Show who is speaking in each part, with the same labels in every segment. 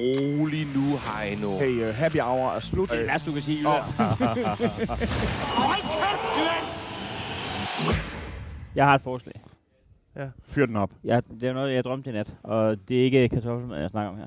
Speaker 1: rolig nu, Heino.
Speaker 2: Hey, uh, happy hour er slut.
Speaker 3: Det er det værste, du kan sige.
Speaker 2: Åh.
Speaker 4: Hold kæft, Glenn!
Speaker 3: Jeg har et forslag.
Speaker 2: Fyr den op.
Speaker 3: Jeg, det er noget, jeg drømte i nat, og det er ikke kartoffelmad, jeg snakker om her.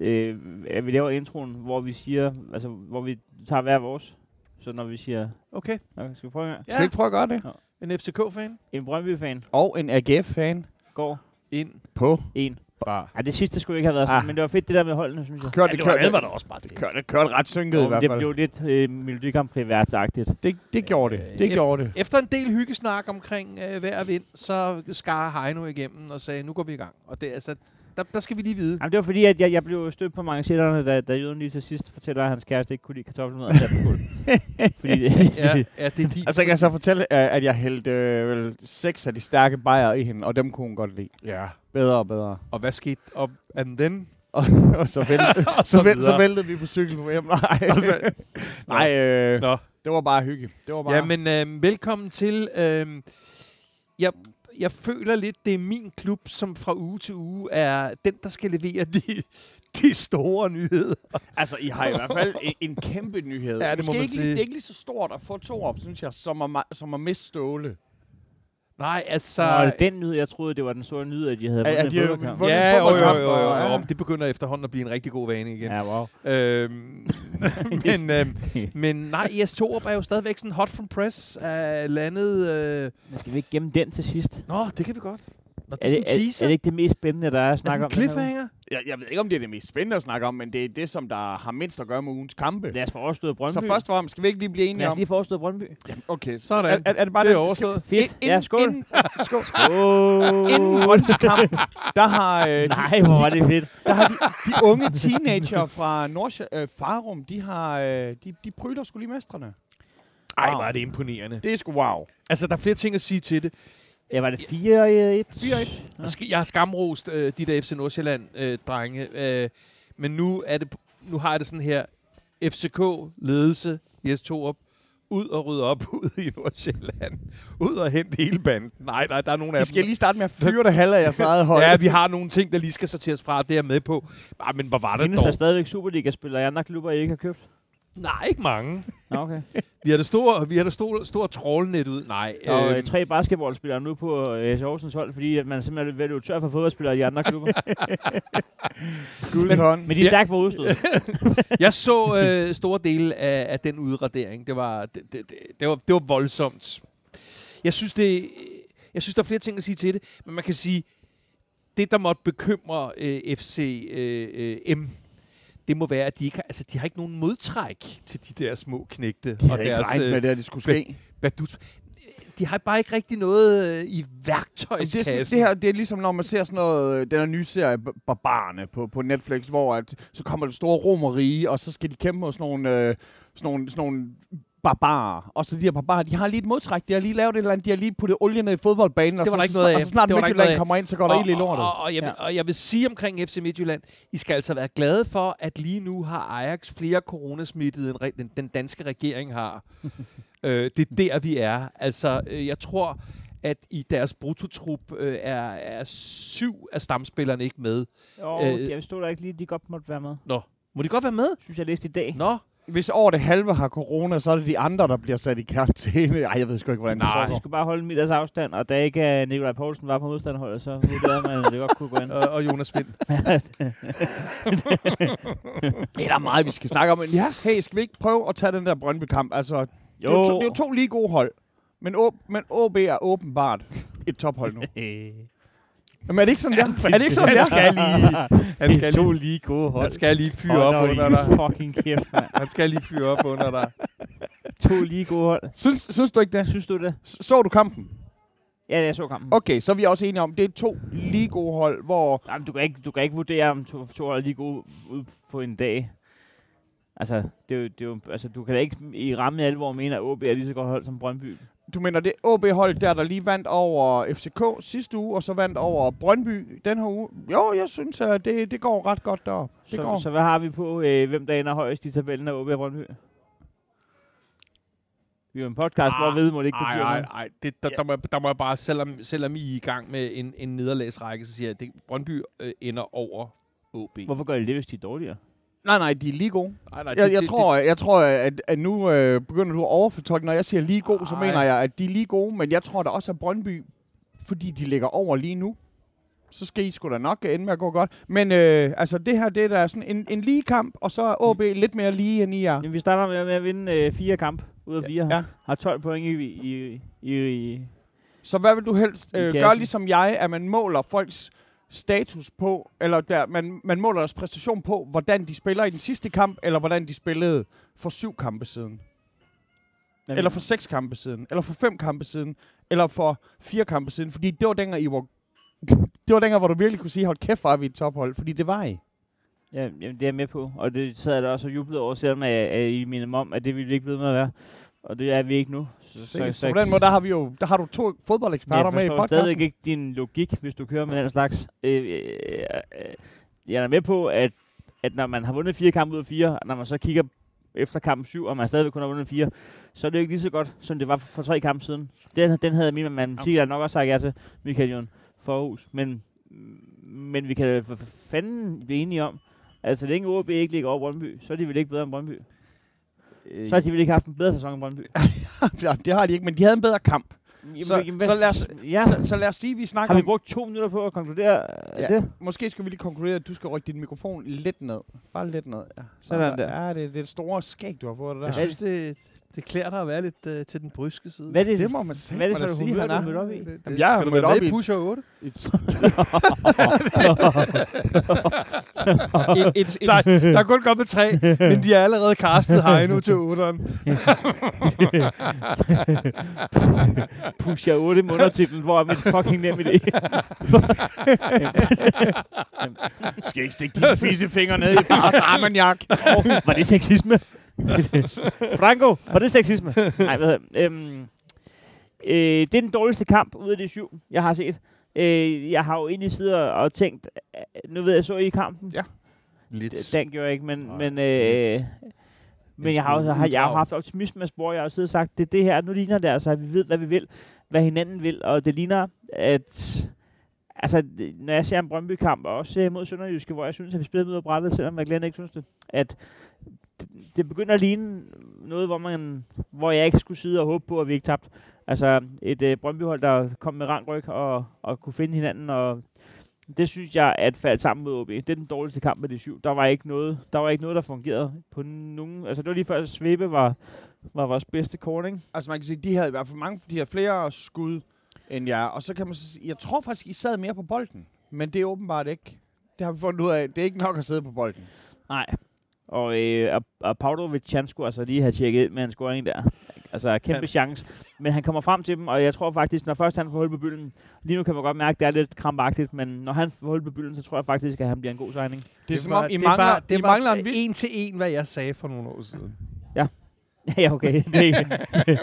Speaker 3: Øh, at vi laver introen, hvor vi siger, altså, hvor vi tager hver vores. Så når vi siger,
Speaker 5: Okay.
Speaker 3: okay, skal vi prøve en gang?
Speaker 2: Skal vi ikke prøve at gøre det?
Speaker 5: En FCK-fan
Speaker 3: En Brøndby-fan
Speaker 2: Og en AGF-fan
Speaker 3: går
Speaker 5: ind
Speaker 2: på.
Speaker 3: en.
Speaker 5: Bar.
Speaker 3: Ja, det sidste skulle ikke have været sådan,
Speaker 2: Ah.
Speaker 3: men det var fedt det der med holdene, synes jeg.
Speaker 2: Kørte,
Speaker 5: Ja,
Speaker 2: det,
Speaker 5: det var,
Speaker 2: kørte,
Speaker 5: det var da også bare
Speaker 2: det
Speaker 5: fedt.
Speaker 2: kørte, det kørte ret synket i hvert
Speaker 3: det
Speaker 2: fald.
Speaker 3: blev lidt øh, Melodi Grand.
Speaker 2: Det, det gjorde det. Det
Speaker 5: Øh,
Speaker 2: gjorde det.
Speaker 5: Efter en del hyggesnak omkring øh, vejr og vind, så skar Heino igennem og sagde, nu går vi i gang. Og det, altså, der, der skal vi lige vide.
Speaker 3: Jamen, det var fordi, at jeg, jeg blev stødt på manchetterne, da, da Jøden lige til sidst fortæller, at hans kæreste ikke kunne lide kartoffelmad og satte på gulvet. fordi det,
Speaker 5: Ja, ja, det er din.
Speaker 2: Altså, jeg kan så fortælle, at jeg hældte øh, vel seks af de stærke bajer i hende, og dem kunne hun godt lide.
Speaker 5: Ja.
Speaker 2: Bedre og bedre.
Speaker 5: Og hvad skete? Og, and then?
Speaker 2: Og, og så, væltede,
Speaker 5: Og
Speaker 2: så, væl,
Speaker 5: videre.
Speaker 2: så væltede vi på cykel på hjem. Nej,
Speaker 5: så-
Speaker 2: Nej øh,
Speaker 5: Nå.
Speaker 2: det var bare hygge. Det var bare...
Speaker 5: Ja, men øh, velkommen til. Øh, jeg, jeg føler lidt, det er min klub, som fra uge til uge er den, der skal levere de, de store nyheder.
Speaker 2: Altså, I har i hvert fald en, en kæmpe nyhed.
Speaker 5: Ja, det må
Speaker 2: Måske
Speaker 5: man
Speaker 2: ikke,
Speaker 5: sige.
Speaker 2: Det er ikke lige så stort at få to op, synes jeg, som at, som at miste Ståle.
Speaker 5: Nej, altså...
Speaker 3: Så og den nyhed, jeg troede, det var den store nyhed, at de havde
Speaker 2: Ja, ja,
Speaker 3: vundet
Speaker 2: de
Speaker 3: en fodboldkamp.
Speaker 5: Ja, jo, jo, jo, jo, jo.
Speaker 2: ja.
Speaker 5: Det begynder efterhånden at blive en rigtig god vane igen.
Speaker 3: Ja, wow.
Speaker 5: Øhm, men, øhm, men nej, IS Torup er jo stadigvæk sådan hot from press af landet. Øh.
Speaker 3: Men skal vi ikke gemme den til sidst?
Speaker 5: Nå, det kan vi godt. Nå, det
Speaker 3: Er
Speaker 5: er
Speaker 3: det,
Speaker 5: sådan en
Speaker 3: er,
Speaker 5: teaser.
Speaker 3: er det ikke det mest spændende, der er at
Speaker 5: er
Speaker 3: snakke om?
Speaker 5: en
Speaker 3: den her uge?
Speaker 5: cliffhanger?
Speaker 2: Jeg, jeg ved ikke, om det er det mest spændende at snakke om, men det er det, som der har mindst at gøre med ugens kampe.
Speaker 3: Lad os få overstået Brøndby.
Speaker 2: Så først og fremmest, skal vi ikke lige blive enige
Speaker 3: Lad os
Speaker 2: om...
Speaker 3: lige få overstået Brøndby.
Speaker 2: Okay,
Speaker 5: Sådan.
Speaker 2: Er, er, er det bare
Speaker 5: Det er
Speaker 2: det?
Speaker 5: overstået.
Speaker 3: Fedt.
Speaker 2: Inden,
Speaker 3: Ja, skål.
Speaker 2: Inden, skål.
Speaker 3: Åh.
Speaker 2: inden Brøndby-kamp, der har, øh, de,
Speaker 3: Nej, hvor var det fedt.
Speaker 2: der har de, de unge teenager fra Nordsjæ, øh, Farum, de har, øh, de, de pryler skulle lige mestrene.
Speaker 5: Ej,
Speaker 2: Wow.
Speaker 5: er det imponerende.
Speaker 2: Det er sgu wow.
Speaker 5: Altså, der er flere ting at sige til det.
Speaker 3: Ja, var det 4-1?
Speaker 2: 4-1.
Speaker 3: Ja.
Speaker 5: Jeg Jeg har skamrost øh, de der FC Nordsjælland-drenge, øh, men nu, er det, nu har jeg det sådan her. FCK-ledelse, Jes Torup, ud og rydde op ud i Nordsjælland. Ud og hente hele banden. Nej, nej, der er nogle af
Speaker 2: Vi
Speaker 5: dem.
Speaker 2: skal lige starte med at fyre det halve af jeres eget hold.
Speaker 5: Ja, vi har nogle ting, der lige skal sorteres fra, det er jeg med på. Ah, men hvor var det
Speaker 3: Findes der
Speaker 5: dog?
Speaker 3: stadigvæk Superliga-spillere i andre klubber, I ikke har købt?
Speaker 5: Nej, ikke mange.
Speaker 3: Nå, okay.
Speaker 5: Vi har det store, vi har det store, store trålnet ud. Nej,
Speaker 3: Og øh,
Speaker 5: øhm,
Speaker 3: tre basketballspillere nu på øh, Horsens hold, fordi at man simpelthen er ved at tør for fodboldspillere i andre klubber.
Speaker 2: Guds hånd.
Speaker 3: Men de er stærkt på udstød.
Speaker 5: jeg så øh, store dele af, af den udradering. Det var, det, det, det, det, var, det var voldsomt. Jeg synes, det, jeg synes, der er flere ting at sige til det, men man kan sige, det, der måtte bekymre øh, FC øh, øh, M, det må være, at de ikke har, altså, de har ikke nogen modtræk til de der små knægte.
Speaker 2: Jeg havde ikke regnet med det, at det skulle ske.
Speaker 5: badut. De har bare ikke rigtig noget øh, i
Speaker 2: det, er
Speaker 5: værktøjskassen.
Speaker 2: sådan, det her det er ligesom, når man ser sådan noget, øh, den her nye serie, Bar- Barbarerne, på, på Netflix, hvor at, så kommer det store romerige, og så skal de kæmpe mod sådan nogle, øh, sådan nogle, sådan nogle barbarer. Og så de her barbarer, de har lige et modtræk. De har lige lavet et eller andet. De har lige puttet olie ned i fodboldbanen. og
Speaker 5: Det var
Speaker 2: så,
Speaker 5: der ikke noget af.
Speaker 2: Og så snart
Speaker 5: Det
Speaker 2: Midtjylland kommer ind, så går der ild i lortet.
Speaker 5: Og, og, og, jeg, vil,
Speaker 3: Ja.
Speaker 5: og jeg vil sige omkring FC Midtjylland, I skal altså være glade for, at lige nu har Ajax flere coronasmittede, end den, den danske regering har. øh, det er der, vi er. Altså, øh, jeg tror, at i deres brutotrup øh, er, er syv af stamspillerne ikke med.
Speaker 3: Jo,
Speaker 5: Øh,
Speaker 3: jeg stod der ikke lige, de godt måtte være med.
Speaker 5: Nå, må de godt være med?
Speaker 3: Synes jeg læste i dag.
Speaker 5: Nå,
Speaker 2: Hvis over det halve har corona, så er det de andre, der bliver sat i karantæne. Ej, jeg ved sgu ikke, hvordan det
Speaker 5: Nej.
Speaker 3: Så de
Speaker 2: foregår.
Speaker 3: skulle bare holde en meters afstand, og da ikke uh, Nikolaj Poulsen var på modstanderholdet, så vurderede man, at det godt kunne gå ind.
Speaker 5: og, og Jonas Vind.
Speaker 2: Det er der meget, vi skal snakke om. Men ja, hey, skal vi ikke prøve at tage den der Brøndby-kamp? Altså, det er jo to, det er jo to lige gode hold. Men, Å, men OB er åbenbart et tophold nu. Jamen er det ikke sådan, der? Er det ikke sådan, der?
Speaker 5: Han skal lige, han skal
Speaker 3: to
Speaker 5: lige,
Speaker 3: lige gode hold.
Speaker 5: han skal lige fyre op under dig.
Speaker 3: Fucking kæft, mand.
Speaker 5: Han skal lige fyre op under dig.
Speaker 3: To lige gode hold.
Speaker 2: Synes, synes du ikke det?
Speaker 3: Synes du det?
Speaker 2: Så du kampen?
Speaker 3: Ja, jeg så kampen.
Speaker 2: Okay, så er vi også enige om, det er to lige gode hold, hvor...
Speaker 3: Nej, men du kan ikke, du kan ikke vurdere, om to, to hold er lige gode ud på en dag. Altså, det er jo, det er jo, altså, du kan da ikke i ramme alvor mene, at OB er lige så godt hold som Brøndby.
Speaker 2: Du mener, det OB-hold, der der lige vandt over FCK sidste uge, og så vandt over Brøndby den her uge. Jo, jeg synes, at det, det går ret godt derop. Det
Speaker 3: Så,
Speaker 2: går.
Speaker 3: så hvad har vi på, øh, hvem der ender højst i tabellen af OB og Brøndby? Vi er jo en podcast, hvor ved må det ikke betyder noget.
Speaker 5: ej. Det, der, der, må, der må jeg bare, selvom, selvom I er i gang med en, en nederlagsrække, så siger jeg, at det, Brøndby øh, ender over OB.
Speaker 3: Hvorfor gør de det, hvis de er dårligere?
Speaker 2: Nej, nej, de er lige gode.
Speaker 5: Nej, nej,
Speaker 2: Jeg, jeg, tror, jeg tror, at, at nu øh, begynder du at overfortolke. Når jeg siger lige god, så mener jeg, at de er lige gode. Men jeg tror der også er Brøndby, fordi de ligger over lige nu. Så skal I sgu da nok ende med at gå godt. Men øh, altså, det her, det er da sådan en, en lige kamp, og så er OB lidt mere lige end I er.
Speaker 3: Jamen, vi starter med, med at vinde øh, fire kamp ud af fire.
Speaker 2: Ja.
Speaker 3: Har 12 point i, i, i, i
Speaker 2: Så hvad vil du helst øh, gøre ligesom jeg, at man måler folks status på, eller der, man, man måler deres præstation på, hvordan de spiller i den sidste kamp, eller hvordan de spillede for syv kampe siden, eller for seks kampe siden, eller for fem kampe siden, eller for fire kampe siden, fordi det var dengang, I var, det var dengang, hvor du virkelig kunne sige, hold kæft, er vi et tophold, fordi det var I.
Speaker 3: Ja, jamen, det er jeg med på. Og det sad jeg da også og jublede over, selvom at, at I minder mig om, at det ville vi ikke blive med at være. Og det er vi ikke nu. Så,
Speaker 2: Så, så, på den måde, der har vi jo, der har du to fodboldeksperter
Speaker 3: jeg
Speaker 2: med i podcasten.
Speaker 3: stadig ikke din logik, hvis du kører med den slags. Øh, øh, øh, jeg er med på, at, at når man har vundet fire kampe ud af fire, når man så kigger efter kamp 7, og man stadigvæk kun har vundet fire, så er det jo ikke lige så godt, som det var for tre kampe siden. Den, den havde min matematik nok også sagt ja til, Michael Jon Forhus. Men, men vi kan for fanden blive enige om, at så længe OB ikke ligger over Brøndby, så er de vel ikke bedre end Brøndby.
Speaker 5: Øh,
Speaker 3: Så har de vel ikke haft en bedre sæson end Brøndby.
Speaker 2: ja, det har de ikke, men de havde en bedre kamp.
Speaker 3: Jamen,
Speaker 2: Så-
Speaker 3: jamen,
Speaker 2: så lad os-
Speaker 3: Ja,
Speaker 2: Så, så lad os sige, at vi snakker
Speaker 3: har vi brugt to minutter på at konkludere
Speaker 2: Ja.
Speaker 3: ja. det?
Speaker 2: Måske skal vi lige konkludere, at du skal rykke din mikrofon lidt ned. Bare lidt ned. Ja.
Speaker 3: Sådan der.
Speaker 2: Ja, det, det er et store skæg, du har fået det der.
Speaker 5: Jeg synes, det, det klæder dig at være lidt uh, til den bryske side.
Speaker 3: Hvad er det,
Speaker 2: det må man sige.
Speaker 3: hvad er det
Speaker 2: man
Speaker 3: for et
Speaker 2: sige,
Speaker 3: humør, du
Speaker 2: er.
Speaker 3: mødt op i?
Speaker 5: Det,
Speaker 2: Jamen, jeg
Speaker 5: du
Speaker 2: mødt op i
Speaker 5: Pusher 8?
Speaker 2: Et,
Speaker 5: et, et, et, der, der er kun kommet tre, men de er allerede castet Heino til 8'eren.
Speaker 3: Pusher 8 med undertitlen, hvor er mit fucking nem idé.
Speaker 2: skal ikke stikke dine fisefinger ned i fars armagnak.
Speaker 3: oh, var det sexisme? Franco, var det sexisme? Nej, hvad øhm, øh, Det er den dårligste kamp ud af de syv, jeg har set. Øh, jeg har jo egentlig siddet og tænkt, øh, nu ved jeg, så I kampen?
Speaker 2: Ja.
Speaker 5: Lidt.
Speaker 3: Den gjorde jeg ikke, men,
Speaker 5: Nej,
Speaker 3: men, øh, men jeg har, har, jeg har haft optimisme af spor. Jeg har siddet og sagt, det er det her, nu ligner det altså, at vi ved, hvad vi vil, hvad hinanden vil, og det ligner, at altså, når jeg ser en Brøndby-kamp, og også mod Sønderjyske, hvor jeg synes, at vi spillede ud af brættet, selvom jeg Glenn ikke synes det, at det- begynder at ligne noget, hvor, man, hvor jeg ikke skulle sidde og håbe på, at vi ikke tabte. Altså et øh, Brøndby-hold, der kom med rangryg og, og kunne finde hinanden, og det synes jeg, at faldt sammen mod OB. Det er den dårligste kamp af de syv. Der var ikke noget, der, var ikke noget, der fungerede på nogen... Altså, det var lige før, at Svebe var, var vores bedste ikke?
Speaker 2: Altså man kan sige, de havde i hvert fald mange, de havde flere skud end jer. Og så kan man sige, jeg tror faktisk, I sad mere på bolden. Men det er åbenbart ikke. Det har vi fundet ud af. Det er ikke nok at sidde på bolden.
Speaker 3: Nej. Og, øh, og, og Pavlovic, han skulle altså lige have tjekket ind med en scoring der. Altså, kæmpe
Speaker 2: Ja.
Speaker 3: ja. chance. Men han kommer frem til dem, og jeg tror faktisk, når først han får hul på bylden, lige nu kan man godt mærke, at det er lidt krampagtigt, men når han får hul på bylden, så tror jeg faktisk, at han bliver en god signing.
Speaker 2: Det er som
Speaker 5: var-
Speaker 2: om, I
Speaker 5: det
Speaker 2: mangler,
Speaker 5: var, det
Speaker 2: I
Speaker 5: var
Speaker 2: mangler en vild...
Speaker 5: en til en, hvad jeg sagde for nogle år siden.
Speaker 3: ja, okay. Det er ikke.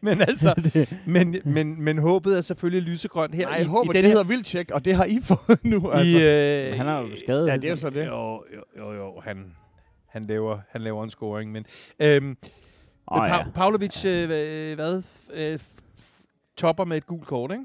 Speaker 5: Men altså, men, men, men håbet er selvfølgelig lysegrønt her.
Speaker 2: Nej,
Speaker 5: i,
Speaker 2: jeg håber,
Speaker 5: i
Speaker 2: det
Speaker 5: den her,
Speaker 2: hedder vildtjek, og det har I fået nu. Altså.
Speaker 5: i, øh,
Speaker 3: han har jo skadet.
Speaker 2: ja, det er jo så det.
Speaker 5: Jo, jo, jo, jo han, han, laver, han laver en scoring. Men, øhm,
Speaker 3: Åh,
Speaker 5: men
Speaker 3: ja.
Speaker 5: pa- Pavlovic, øh, hvad, hvad øh, topper med et gult kort, ikke?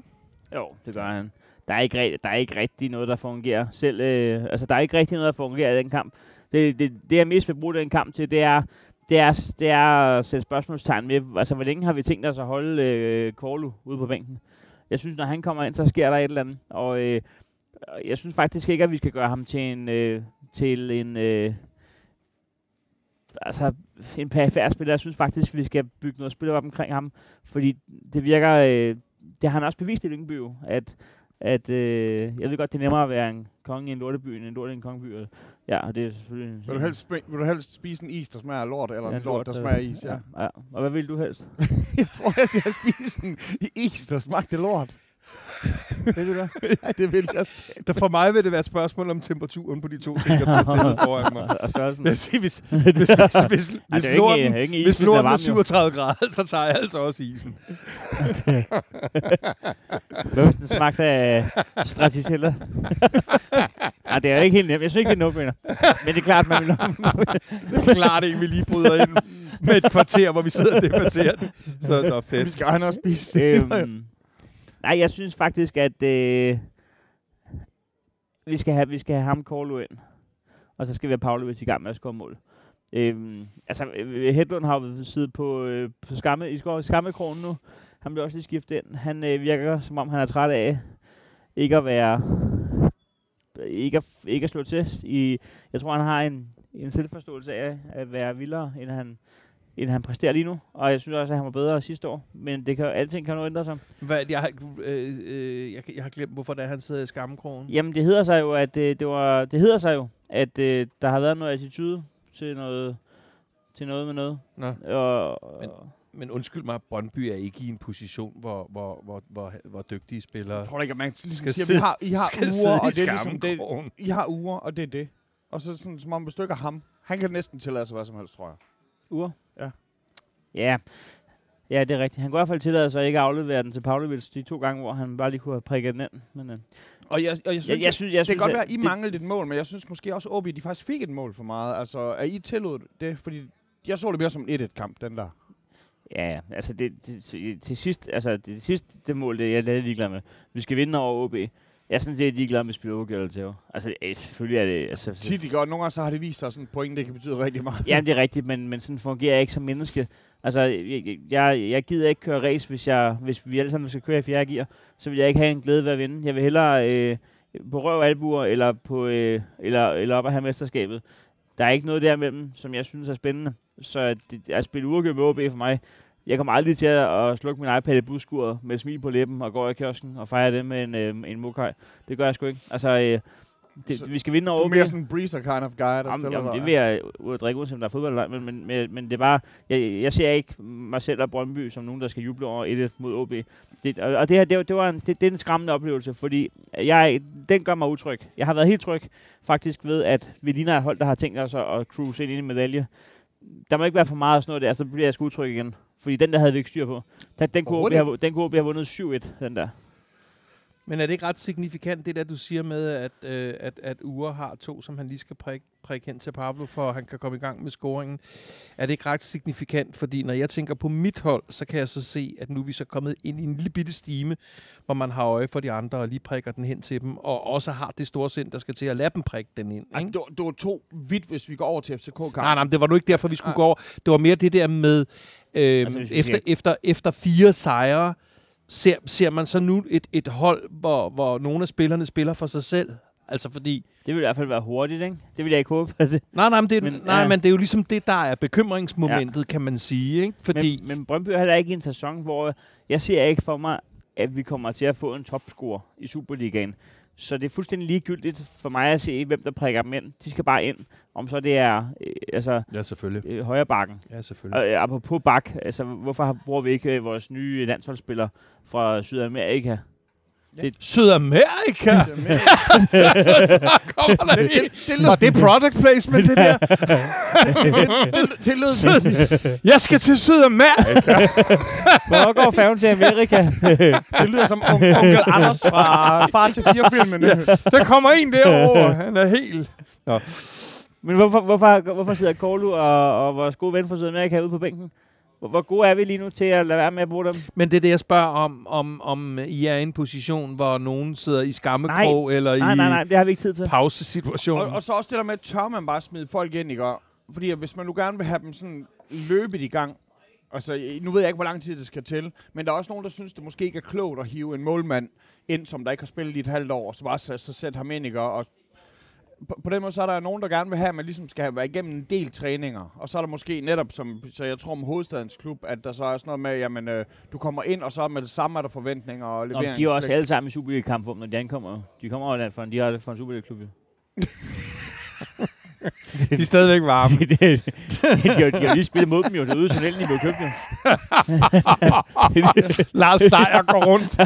Speaker 3: Jo, det gør han. Der er ikke, der er ikke rigtig noget, der fungerer. Selv, øh, altså, der er ikke rigtig noget, der fungerer i den kamp. Det, det, det jeg mest vil bruge den kamp til, det er, det er, det er at sætte spørgsmålstegn med, altså, hvor længe har vi tænkt os at holde øh, Korlu ude på bænken? Jeg synes, når han kommer ind, så sker der et eller andet. Og øh, jeg synes faktisk ikke, at vi skal gøre ham til en, øh, til en øh, altså en perifær spiller. Jeg synes faktisk, at vi skal bygge noget spil op omkring ham, fordi det virker, øh, det har han også bevist i Lyngby at, at øh, jeg ved godt, det er nemmere at være en konge i en lorteby, end en lort i en kongeby. Ja, og det er selvfølgelig...
Speaker 2: Vil du, helst, spi- vil du helst spise en is, der smager af lort, eller
Speaker 3: Ja,
Speaker 2: en lort, der
Speaker 3: øh,
Speaker 2: smager af is? Ja.
Speaker 3: ja. ja. Og hvad vil du helst?
Speaker 2: jeg tror, jeg skal spise en is, der smagte lort.
Speaker 3: vil du det?
Speaker 2: ja, det vil jeg.
Speaker 5: Der for mig vil det være et spørgsmål om temperaturen på de to ting, der bliver stillet foran mig.
Speaker 3: og, størrelsen.
Speaker 5: Jeg sige, hvis, hvis, hvis, hvis,
Speaker 3: Ej,
Speaker 5: hvis,
Speaker 3: det er ikke-
Speaker 5: lorten,
Speaker 3: det er ikke is,
Speaker 5: hvis
Speaker 3: hvis den er
Speaker 5: lorten er
Speaker 3: varm, jo.
Speaker 5: 37 grader, så tager jeg altså også isen.
Speaker 3: Hvad hvis den smagte af Stracciatella? Nej, det er jo ikke helt nemt. Jeg synes ikke, det er no Men det er klart, man vil
Speaker 5: Det er klart en, vi lige bryder ind med et kvarter, hvor vi sidder og debatterer det. Så det er
Speaker 2: Vi
Speaker 5: fedt.
Speaker 2: skal han også spise.
Speaker 3: øhm, nej, jeg synes faktisk, at øh, vi, skal have, vi skal have ham Korlu ind. og så skal vi have Pavlovic i gang med at score mål. Øhm, altså, øh, Hedlund har jo siddet på, øh, på skamme, i skammekronen nu. Han bliver også lige skiftet ind. Han øh, virker, som om han er træt af ikke at være ikke at, ikke at slå til. I, jeg tror, han har en, en selvforståelse af at være vildere, end han, end han præsterer lige nu. Og jeg synes også, at han var bedre sidste år. Men det kan, alting kan jo ændre sig.
Speaker 5: Hvad, jeg, har, øh, øh, jeg, jeg har glemt, hvorfor det er, han sidder i skammekrogen.
Speaker 3: Jamen, det hedder sig jo, at øh, det var, det hedder sig jo, at øh, der har været noget attitude til noget, til noget med noget.
Speaker 5: Nå.
Speaker 3: Og,
Speaker 5: Men- Men undskyld mig, Brøndby er ikke i en position, hvor, hvor, hvor, hvor, hvor dygtige spillere
Speaker 2: Jeg tror ikke, at man ligesom
Speaker 5: Skal
Speaker 2: siger,
Speaker 5: sidde-
Speaker 2: vi har, I har
Speaker 5: skal
Speaker 2: uger, og det er ligesom det. I har uger, og det er det. Og så sådan, som om hvis du ikke har ham, han kan næsten tillade sig hvad som helst, tror jeg.
Speaker 3: uger.
Speaker 2: Ja.
Speaker 3: Ja. Det er rigtigt. Han kunne i hvert fald tillade sig at ikke aflevere den til Pavlovic de to gange, hvor han bare lige kunne have prikket den ind. Men, øh,
Speaker 2: Og jeg, og jeg synes,
Speaker 3: jeg, jeg synes, jeg
Speaker 2: det
Speaker 3: synes,
Speaker 2: kan godt være, at I
Speaker 3: det-
Speaker 2: manglede et mål, men jeg synes måske også, at de faktisk fik et mål for meget. Altså, er I tillod det? Fordi jeg så det mere som en 1-1-kamp, den der.
Speaker 3: Ja. Altså, det, det, til, sidst, altså, det, sidste det mål, det er jeg lidt ligeglad med. Vi skal vinde over OB. Jeg er sådan set ligeglad med at spille OB eller til. Altså, øh, selvfølgelig er det... Altså,
Speaker 2: Tit de godt. Nogle gange så har det vist sig, at sådan en point, det kan betyde rigtig meget.
Speaker 3: Ja, det er rigtigt, men, men sådan fungerer jeg ikke som menneske. Altså, jeg, jeg, jeg gider ikke køre race, hvis, jeg, hvis vi alle sammen skal køre i fjerde gear. Så vil jeg ikke have en glæde ved at vinde. Jeg vil hellere øh, på røv albuer, eller, på, øh, eller, eller op og have mesterskabet. Der er ikke noget derimellem, som jeg synes er spændende. Så det, at spille uafgjort med OB for mig, jeg kommer aldrig til at, slukke min iPad i busskuret med smil på læben og gå i kiosken og fejre det med en, øh, en mokai. Det gør jeg sgu ikke. Altså, øh, det,
Speaker 2: Så
Speaker 3: vi skal vinde
Speaker 2: Du
Speaker 3: over
Speaker 2: er
Speaker 3: OB.
Speaker 2: mere sådan en breezer kind of guy, der
Speaker 3: Jamen,
Speaker 2: stiller
Speaker 3: jamen, det vil jeg ud at drikke, uanset om der er fodbold eller men, men, men, men det er bare, jeg, jeg ser ikke mig selv og Brøndby som nogen, der skal juble over 1 mod OB. Det, og, og det her, det, var- det, var en, det, det er en skræmmende oplevelse, fordi jeg, den gør mig utryg. Jeg har været helt tryg faktisk ved, at vi ligner et hold, der har tænkt os at, at cruise ind i en medalje. Der må ikke være for meget af sådan noget der, så bliver jeg sgu utryg igen. Fordi den der havde vi ikke styr på. Den, den, kunne, OB have, den kunne OB have vundet 7-1, den der.
Speaker 5: Men er det ikke ret signifikant, det der, du siger med, at, øh, at, at Ure har to, som han lige skal prikke, prikke hen til Pablo, for at han kan komme i gang med scoringen? Er det ikke ret signifikant? Fordi når jeg tænker på mit hold, så kan jeg så se, at nu er vi så kommet ind i en lille bitte stime, hvor man har øje for de andre og lige prikker den hen til dem, og også har det store sind, der skal til at lade dem prikke den ind.
Speaker 2: Ej,
Speaker 5: Ikke?
Speaker 2: det, var, det var to vidt, hvis vi går over til FCK-kamp.
Speaker 5: Nej, nej, men det var nu ikke derfor, vi skulle
Speaker 2: Nej.
Speaker 5: gå over. Det var mere det der med, øh,
Speaker 3: Altså,
Speaker 5: efter, efter, efter fire sejre, ser, ser man så nu et, et hold, hvor, hvor nogle af spillerne spiller for sig selv. Altså fordi,
Speaker 3: Det vil i hvert fald være hurtigt, ikke? Det vil jeg ikke håbe. Det.
Speaker 5: nej, nej, men det,
Speaker 3: Men,
Speaker 5: men, nej,
Speaker 3: ja.
Speaker 5: men det er jo ligesom det, der er bekymringsmomentet, ja. kan man sige. Ikke? Fordi,
Speaker 3: Men, men Brøndby er heller ikke en sæson, hvor jeg ser ikke for mig, at vi kommer til at få en topscorer i Superligaen. Så det er fuldstændig ligegyldigt for mig at se, hvem der prikker dem ind. De skal bare ind. Om så det er øh, altså,
Speaker 5: ja, selvfølgelig.
Speaker 3: øh, højre bakken.
Speaker 5: Ja, selvfølgelig.
Speaker 3: Og øh, apropos bak, altså, hvorfor har- bruger vi ikke øh, vores nye landsholdsspiller fra Sydamerika?
Speaker 5: Sydamerika! Kommer der
Speaker 2: Det- det lød-
Speaker 5: Var det product placement, det der?
Speaker 2: det, det lød
Speaker 5: Jeg skal til Sydamerika!
Speaker 3: Hvor går færgen til Amerika?
Speaker 2: Det lyder som on- onkel Anders fra Far til fire filmen.
Speaker 5: Der kommer en derover. Han er helt...
Speaker 3: Men hvorfor, hvorfor, hvorfor sidder Korlu og, og vores gode ven fra Sydamerika ude på bænken? Hvor, hvor gode er vi lige nu til at lade være med at bruge dem?
Speaker 5: Men det er det, jeg spørger om, om, om I er i en position, hvor nogen sidder i skammekrog, eller
Speaker 3: Nej,
Speaker 5: i
Speaker 3: nej, nej, det har vi ikke tid til.
Speaker 5: pausesituation.
Speaker 2: Og, og så også det der med, tør man bare smide folk ind, ikke? Fordi hvis man nu gerne vil have dem sådan løbet i gang, altså nu ved jeg ikke, hvor lang tid det skal til, men der er også nogen, der synes, det måske ikke er klogt at hive en målmand ind, som der ikke har spillet i et halvt år, og så bare så, så sætte ham ind, ikke? Og på, på den måde, så er der nogen, der gerne vil have, at man ligesom skal være igennem en del træninger. Og så er der måske netop, som så jeg tror om hovedstadens klub, at der så er sådan noget med, jamen, øh, du kommer ind, og så med det samme er der forventninger og
Speaker 3: Nå, men de er også alle sammen i Superliga-kampform, når de ankommer. De kommer jo fra, de har det fra en Superliga-klub.
Speaker 5: De er stadigvæk varme.
Speaker 3: de, de, de, har, de har lige spillet mod dem jo, derude i tunnelen i Købken.
Speaker 5: Lars Seier går rundt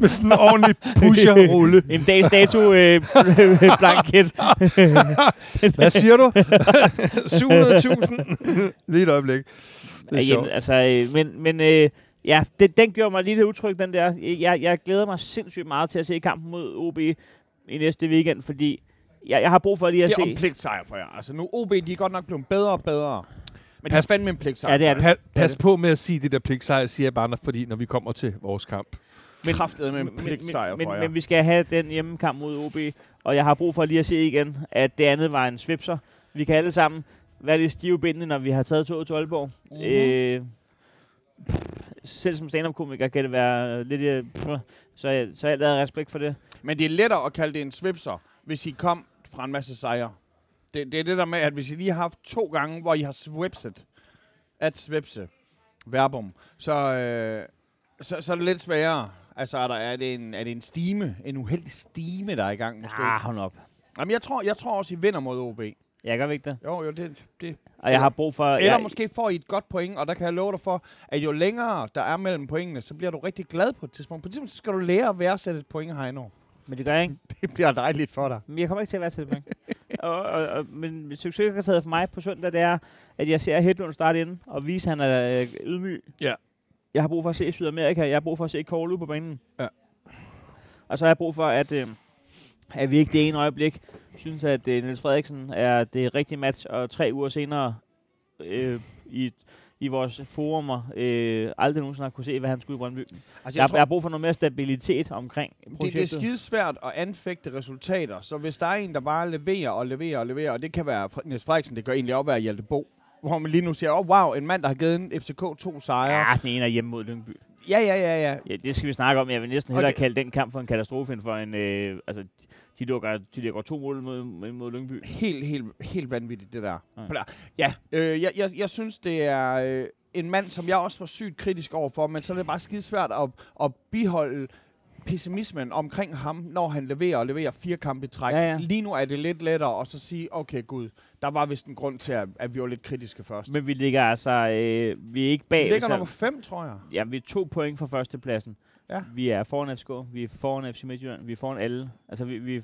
Speaker 5: med sådan en ordentlig pusherrulle.
Speaker 3: en dags dato øh, blanket.
Speaker 5: Hvad siger du? 700.000? Lige et øjeblik. Det er
Speaker 3: Ja, jamen, altså, øh, men, men øh, ja, det, den gjorde mig lige lidt utryg, den der. Jeg, jeg glæder mig sindssygt meget til at se kampen mod OB i næste weekend, fordi jeg, jeg har brug for lige at
Speaker 2: Det er
Speaker 3: se...
Speaker 2: en pligtsejr for jer. Altså nu OB, de er godt nok blevet bedre og bedre. Men det
Speaker 5: Pas-
Speaker 2: er fandme en pligtsejr.
Speaker 3: Ja, det er det.
Speaker 5: Pa- pas på med at sige det der pligtsejr, siger jeg bare, når- fordi når vi kommer til vores kamp.
Speaker 3: Men-
Speaker 2: kraftet med en
Speaker 3: men,
Speaker 2: pligtsejr
Speaker 3: men,
Speaker 2: for
Speaker 3: men,
Speaker 2: jer.
Speaker 3: men vi skal have den hjemmekamp mod OB, og jeg har brug for lige at se igen, at det andet var en svipser. Vi kan alle sammen være lidt stive bindende, når vi har taget toget til Aalborg.
Speaker 2: Mhm.
Speaker 3: Mm-hmm. Øh, selv som stand-up-komiker kan det være lidt... øh, pff, så, jeg- så jeg lader respekt for det.
Speaker 2: Men det er lettere at kalde det en svipser, hvis I kom fra en masse sejre. Det, det er det der med, at hvis I lige har haft to gange, hvor I har swipset, at swipse, verbum, så, øh, så, så er det lidt sværere. Altså, er, der, er, det en, er det en stime, en uheldig stime, der er i gang måske?
Speaker 3: Ah, hold op.
Speaker 2: Jamen, jeg tror, jeg tror også, I vinder mod OB.
Speaker 3: Jeg gør vi ikke det.
Speaker 2: Jo, jo, det, det.
Speaker 3: Og jeg har brug for...
Speaker 2: Eller
Speaker 3: jeg,
Speaker 2: måske får I et godt point, og der kan jeg love dig for, at jo længere der er mellem pointene, så bliver du rigtig glad på et tidspunkt. På et tidspunkt så skal du lære at værdsætte et point, Heino.
Speaker 3: Men det gør jeg ikke.
Speaker 2: Det bliver dejligt for dig.
Speaker 3: Men jeg kommer ikke til at være til det og, og, og, men succeskriteriet for mig på søndag, det er, at jeg ser Hedlund starte ind og vise, at han er øh, ydmyg.
Speaker 5: Ja.
Speaker 3: Jeg har brug for at se Sydamerika. Jeg har brug for at se Kåre ude på banen.
Speaker 5: Ja.
Speaker 3: Og så har jeg brug for, at, øh, at vi ikke det ene øjeblik synes, at øh, Niels Frederiksen er det rigtige match, og tre uger senere øh, i, i vores forumer øh, aldrig nogensinde har kunne se, hvad han skulle i Brøndby.
Speaker 2: Altså,
Speaker 3: Jeg, jeg har brug for noget mere stabilitet omkring
Speaker 2: det,
Speaker 3: projektet.
Speaker 2: det er skide svært at anfægte resultater, så hvis der er en, der bare leverer og leverer og leverer, og det kan være Niels Frederiksen, det gør egentlig op være Hjalte Bo, hvor man lige nu siger, oh, wow, en mand, der har givet en FCK to sejre.
Speaker 3: Ja, den ene er hjemme mod Lyngby.
Speaker 2: Ja, ja, ja, ja.
Speaker 3: Ja, det skal vi snakke om. Jeg vil næsten hellere
Speaker 2: det-
Speaker 3: kalde den kamp for en katastrofe, end for en... Øh, altså, de lukker, de lukker to mål mod, mod, Lyngby.
Speaker 2: Helt, helt, helt vanvittigt, det der.
Speaker 3: Ja.
Speaker 2: Ja, øh, jeg, jeg, jeg synes, det er øh, en mand, som jeg også var sygt kritisk overfor, men så er det bare skide svært at, at biholde pessimismen omkring ham, når han leverer og leverer fire kampe i træk.
Speaker 3: Ja, ja.
Speaker 2: Lige nu er det lidt lettere at så sige, okay gud, der var vist en grund til, at, at vi var lidt kritiske først.
Speaker 3: Men vi ligger altså... Øh, vi er ikke bag...
Speaker 2: Vi ligger
Speaker 3: så-
Speaker 2: nummer 5, tror jeg.
Speaker 3: Ja, vi er to point fra førstepladsen.
Speaker 2: Ja.
Speaker 3: Vi er foran FCK, vi er foran FC Midtjylland, vi er foran alle. Altså, vi, vi,